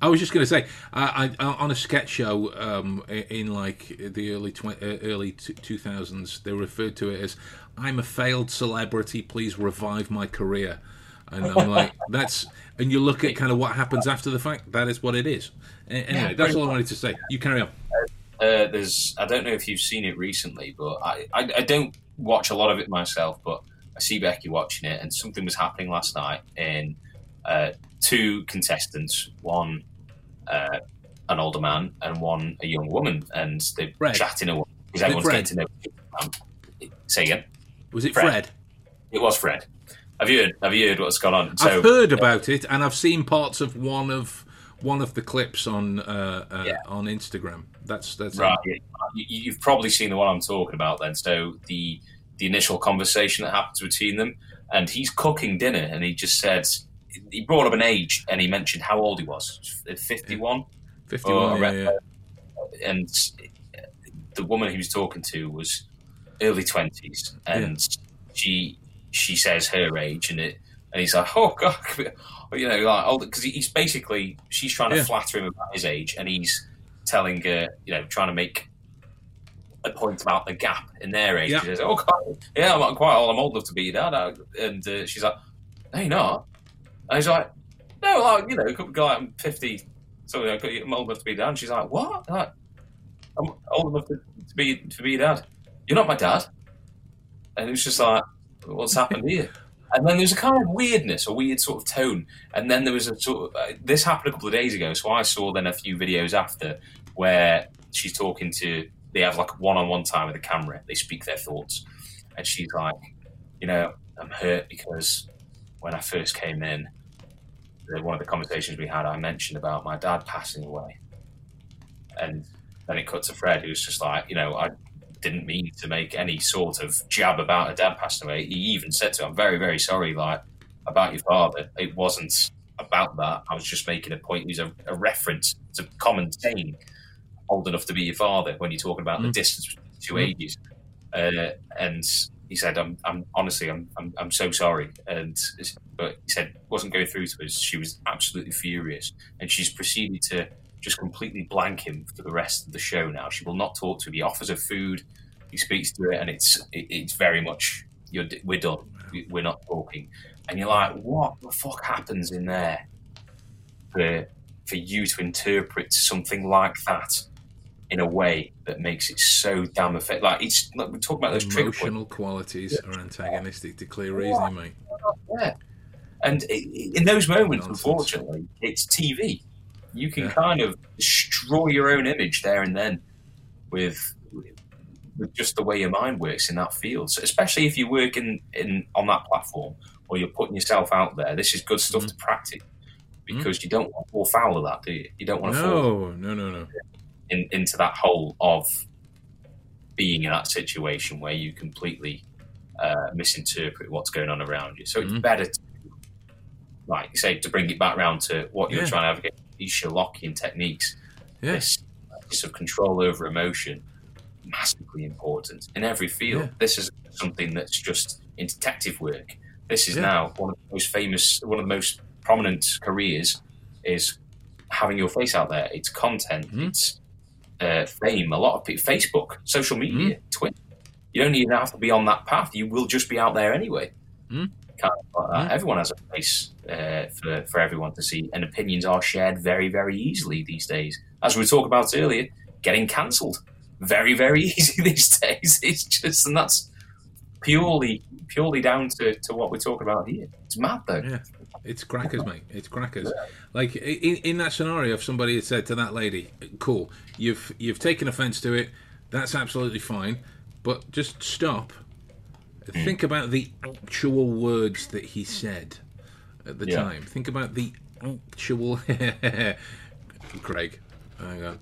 Speaker 1: I was just going to say, I, I, on a sketch show um, in like the early 20, uh, early two thousands, they referred to it as "I'm a failed celebrity. Please revive my career." And I'm like, that's and you look at kind of what happens after the fact. That is what it is. Anyway, that's all I wanted to say. You carry on.
Speaker 2: Uh, there's, I don't know if you've seen it recently, but I, I, I don't watch a lot of it myself, but I see Becky watching it, and something was happening last night in uh, two contestants, one uh, an older man and one a young woman, and they're Fred. chatting away because everyone's getting to know. Um, say again.
Speaker 1: Was it Fred? Fred?
Speaker 2: It was Fred. Have you heard? Have you heard what's gone on?
Speaker 1: So, I've heard about it, and I've seen parts of one of one of the clips on uh, uh, yeah. on Instagram. That's that's
Speaker 2: right. You, have probably seen the one I'm talking about. Then, so the the initial conversation that happens between them, and he's cooking dinner, and he just said he brought up an age, and he mentioned how old he was, fifty one.
Speaker 1: Fifty one, yeah, yeah.
Speaker 2: And the woman he was talking to was early twenties, and she she says her age, and it, and he's like, oh god, <laughs> you know, like because he's basically she's trying to yeah. flatter him about his age, and he's telling her, you know, trying to make a point about the gap in their age. Yeah. She says, "Oh, God, yeah, I'm quite old. I'm old enough to be your dad." And uh, she's like, "No, you're not." And he's like, "No, like you know, a couple guy, I'm 50, so I'm old enough to be your dad." And she's like, "What? Like, I'm old enough to, to be to be your dad. You're not my dad." And it was just like, "What's happened here?" And then there's a kind of weirdness, a weird sort of tone. And then there was a sort of, uh, this happened a couple of days ago. So I saw then a few videos after where she's talking to, they have like one on one time with the camera. They speak their thoughts. And she's like, you know, I'm hurt because when I first came in, one of the conversations we had, I mentioned about my dad passing away. And then it cut to Fred, who's just like, you know, I didn't mean to make any sort of jab about a dad passing away. He even said to him, I'm very, very sorry, like, about your father. It wasn't about that. I was just making a point. It was a, a reference to common saying, old enough to be your father, when you're talking about mm. the distance between the two mm. ages. Uh, and he said, I'm, I'm honestly, I'm, I'm, I'm so sorry. And, but he said, wasn't going through to us. She was absolutely furious. And she's proceeded to just completely blank him for the rest of the show now. She will not talk to him. He offers her food, he speaks to it, and it's it, it's very much you're we're done. We're not talking, and you're like, what the fuck happens in there for for you to interpret something like that in a way that makes it so damn effective? Like it's like we talk about those
Speaker 1: emotional qualities yeah. are antagonistic to clear reasoning, mate.
Speaker 2: Yeah. And in those moments, Nonsense. unfortunately, it's TV you can yeah. kind of destroy your own image there and then with with just the way your mind works in that field. So especially if you work in, in on that platform or you're putting yourself out there, this is good stuff mm-hmm. to practice because mm-hmm. you don't want to fall foul of that, do you? You don't want to
Speaker 1: no,
Speaker 2: fall
Speaker 1: no, no, no,
Speaker 2: in, into that hole of being in that situation where you completely uh, misinterpret what's going on around you. So mm-hmm. it's better to, like you say, to bring it back around to what you're yeah. trying to advocate these Sherlockian techniques, yeah. this, this of control over emotion, massively important in every field. Yeah. This is something that's just in detective work. This is yeah. now one of the most famous, one of the most prominent careers is having your face out there. It's content, mm-hmm. it's uh, fame. A lot of people, Facebook, social media, mm-hmm. Twitter. You don't even have to be on that path. You will just be out there anyway. Mm-hmm. Like Everyone has a place uh, for, for everyone to see, and opinions are shared very, very easily these days. As we talked about earlier, getting cancelled very, very <laughs> easy these days. It's just, and that's purely purely down to, to what we're talking about here. It's mad though.
Speaker 1: Yeah. It's crackers, <laughs> mate. It's crackers. Like in, in that scenario, if somebody had said to that lady, "Cool, you've you've taken offence to it. That's absolutely fine, but just stop. Mm. Think about the actual words that he said at the yeah. time. Think about the actual <laughs> Craig. Hang on.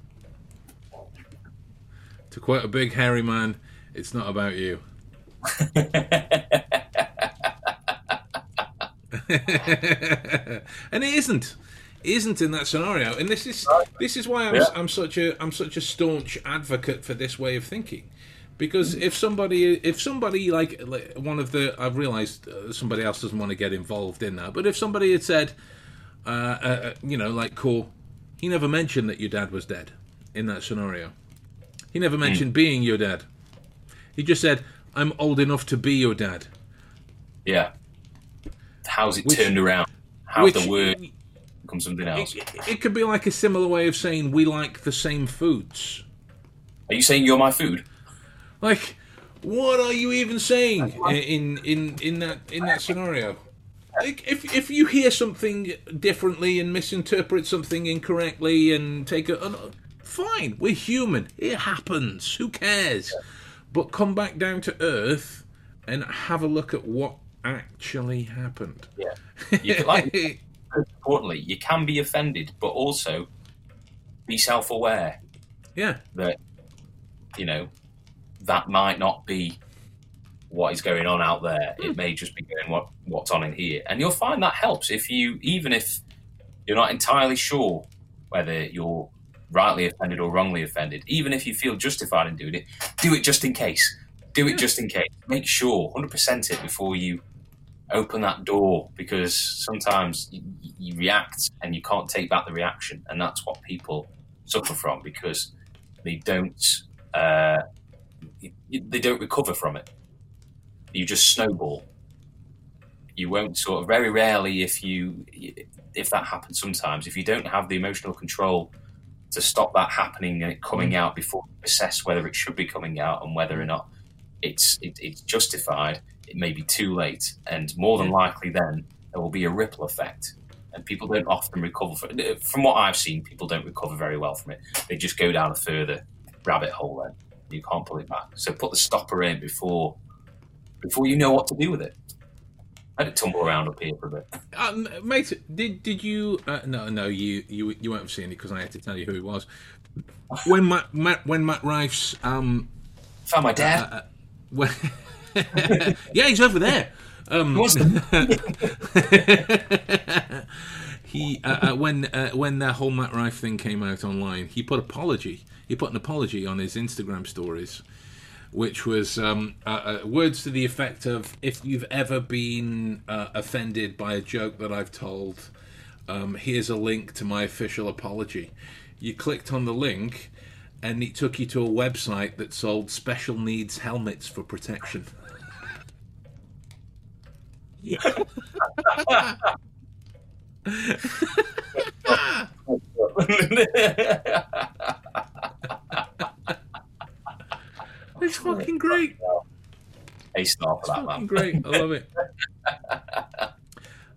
Speaker 1: To quote a big hairy man, it's not about you. <laughs> and it isn't isn't in that scenario and this is this is why I'm, yeah. I'm such a I'm such a staunch advocate for this way of thinking Because if somebody, if somebody like, one of the, I've realised uh, somebody else doesn't want to get involved in that. But if somebody had said, uh, uh, uh, you know, like, cool, he never mentioned that your dad was dead in that scenario. He never mentioned being your dad. He just said, "I'm old enough to be your dad."
Speaker 2: Yeah. How's it
Speaker 1: Which-
Speaker 2: turned around? How
Speaker 1: Which
Speaker 2: the word becomes something else?
Speaker 1: it, it could be like a similar way of saying we like the same foods.
Speaker 2: Are you saying you're my food?
Speaker 1: Like, what are you even saying in in in that in that scenario? Like, if if you hear something differently and misinterpret something incorrectly and take a, fine, we're human. It happens. Who cares? But come back down to earth and have a look at what actually happened.
Speaker 2: Yeah. <laughs> Like, importantly, you can be offended, but also be self-aware
Speaker 1: yeah,
Speaker 2: that you know that might not be what is going on out there. It may just be going what what's on in here, and you'll find that helps if you even if you're not entirely sure whether you're rightly offended or wrongly offended. Even if you feel justified in doing it, do it just in case. Do it just in case. Make sure, hundred percent it before you open that door, because sometimes you, you react and you can't take back the reaction, and that's what people suffer from because they don't uh, they don't recover from it. You just snowball. You won't sort of very rarely if you if that happens sometimes if you don't have the emotional control to stop that happening and it coming out before you assess whether it should be coming out and whether or not it's it, it's justified. It may be too late, and more than likely, then there will be a ripple effect, and people don't often recover from. From what I've seen, people don't recover very well from it. They just go down a further rabbit hole. Then you can't pull it back. So put the stopper in before before you know what to do with it. Let it tumble around up here for a bit.
Speaker 1: um, mate. Did did you? Uh, no, no. You you you won't have seen it because I had to tell you who it was. When Matt, Matt when Matt Rife's um
Speaker 2: Found my dad.
Speaker 1: uh, when, <laughs> yeah, he's over there. Um, <laughs> he uh, uh, when uh, when that whole Matt Rife thing came out online, he put apology. He put an apology on his Instagram stories, which was um, uh, uh, words to the effect of, "If you've ever been uh, offended by a joke that I've told, um, here's a link to my official apology." You clicked on the link, and it took you to a website that sold special needs helmets for protection. <laughs> <laughs> It's fucking great.
Speaker 2: A star for that
Speaker 1: fucking
Speaker 2: man.
Speaker 1: great. I love it.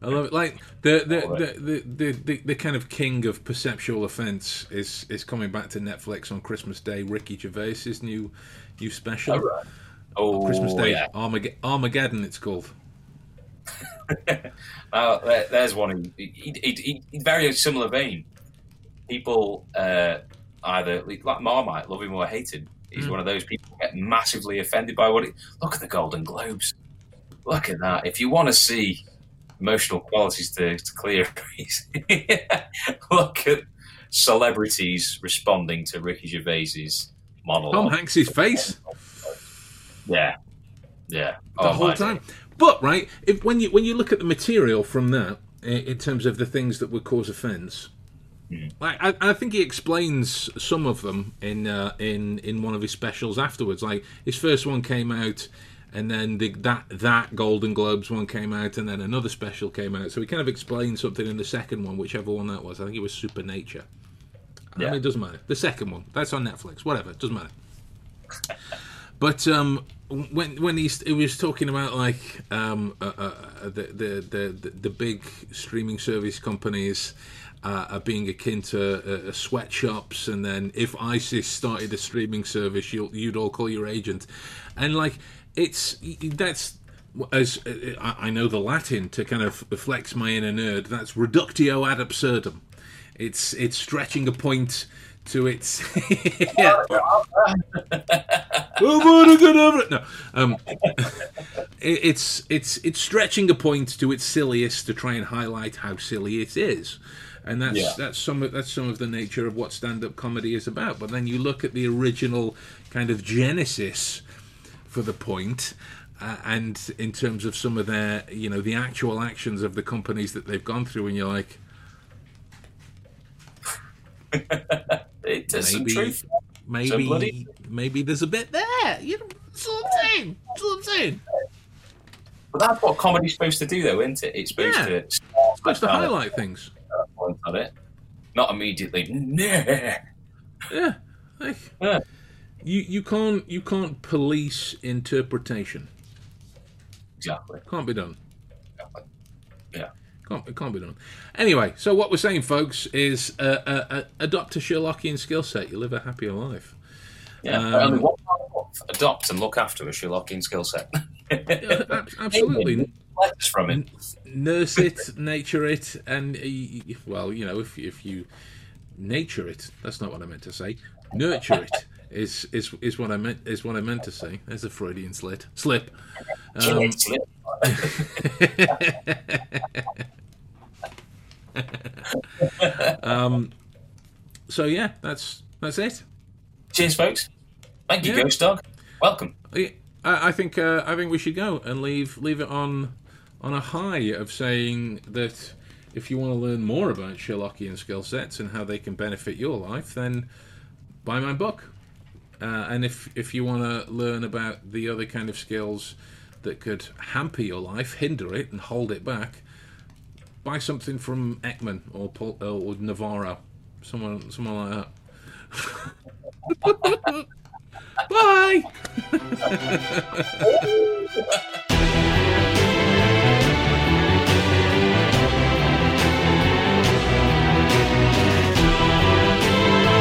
Speaker 1: I love it. Like the the, the, the, the, the, the kind of king of perceptual offence is is coming back to Netflix on Christmas Day. Ricky Gervais's new new special.
Speaker 2: All right. Oh,
Speaker 1: Christmas Day
Speaker 2: yeah.
Speaker 1: Armag- Armageddon. It's called. <laughs>
Speaker 2: Uh, there, there's one. He, he, he, he, very similar vein. People uh, either like Marmite, love him or hate him. He's
Speaker 1: Mm.
Speaker 2: one of those people who get massively offended by what. It, look at the Golden Globes. Look at that. If you want to see emotional qualities to, to clear, <laughs> <laughs> look at celebrities responding to Ricky Gervais's monologue.
Speaker 1: Tom Hanks's face
Speaker 2: Yeah, yeah.
Speaker 1: the
Speaker 2: Oh,
Speaker 1: whole time. But right, if when you when you look at the material from that in terms of the things that would cause offence, Like I, I think he explains some of them in uh, in in one of his specials afterwards. Like his first one came out, and then the, that that Golden Globes one came out, and then another special came out. So he kind of explained something in the second one, whichever one that was. I think it was Supernature. I
Speaker 2: Yeah.
Speaker 1: mean, it doesn't matter. The second one, that's on Netflix. Whatever, it doesn't matter. But um, when when he's he was talking about like um, uh, uh, the, the the the big streaming service companies uh, are being akin to uh, sweatshops, and then if ISIS started a streaming service, you'll, you'd all call your agent, and like it's that's as uh, I I know the Latin to kind of flex my inner nerd. That's reductio ad absurdum. It's it's stretching a point to its <laughs> yeah. <laughs> no, um, <laughs> it- it's it's it's stretching a point to its silliest to try and highlight how silly it is, and that's
Speaker 2: Yeah.
Speaker 1: that's some of that's some of the nature of what stand-up comedy is about. But then you look at the original kind of genesis for the point, uh, and in terms of some of their, you know, the actual actions of the companies that they've gone through, and you're like, <laughs>
Speaker 2: It,
Speaker 1: Maybe-
Speaker 2: truth.
Speaker 1: maybe
Speaker 2: bloody-
Speaker 1: maybe there's a bit there. You know, that's what I'm saying. That's what I'm saying.
Speaker 2: But that's what comedy's supposed to do, though, isn't it? It's supposed
Speaker 1: Yeah.
Speaker 2: to
Speaker 1: supposed to highlight things.
Speaker 2: On it, not immediately. Nah.
Speaker 1: Yeah, like,
Speaker 2: Yeah.
Speaker 1: you you can't you can't police interpretation.
Speaker 2: Exactly.
Speaker 1: Can't be done.
Speaker 2: exactly. Yeah.
Speaker 1: Can't, it can't be done. Anyway, so what we're saying, folks, is uh, uh, uh, adopt a Sherlockian skill set. You live a happier life.
Speaker 2: Yeah.
Speaker 1: Um,
Speaker 2: but only one part of life, adopt and look after a Sherlockian skill set. <laughs>
Speaker 1: Absolutely.
Speaker 2: Letters from it.
Speaker 1: Nurse it, nature it, and well, you know, if if you nature it, that's not what I meant to say. Nurture it <laughs> is is is what I meant is what I meant to say. There's a Freudian slit slip. Um, <laughs> um, so yeah, that's that's it.
Speaker 2: Cheers, folks. Thank you,
Speaker 1: Yeah.
Speaker 2: Ghost Dog. Welcome.
Speaker 1: I, I think uh, I think we should go and leave leave it on on a high of saying that if you want to learn more about Sherlockian skill sets and how they can benefit your life, then buy my book. Uh, and if if you want to learn about the other kind of skills that could hamper your life, hinder it, and hold it back, buy something from Ekman or Paul, or Navarro, someone someone like that. <laughs> Bye. <laughs>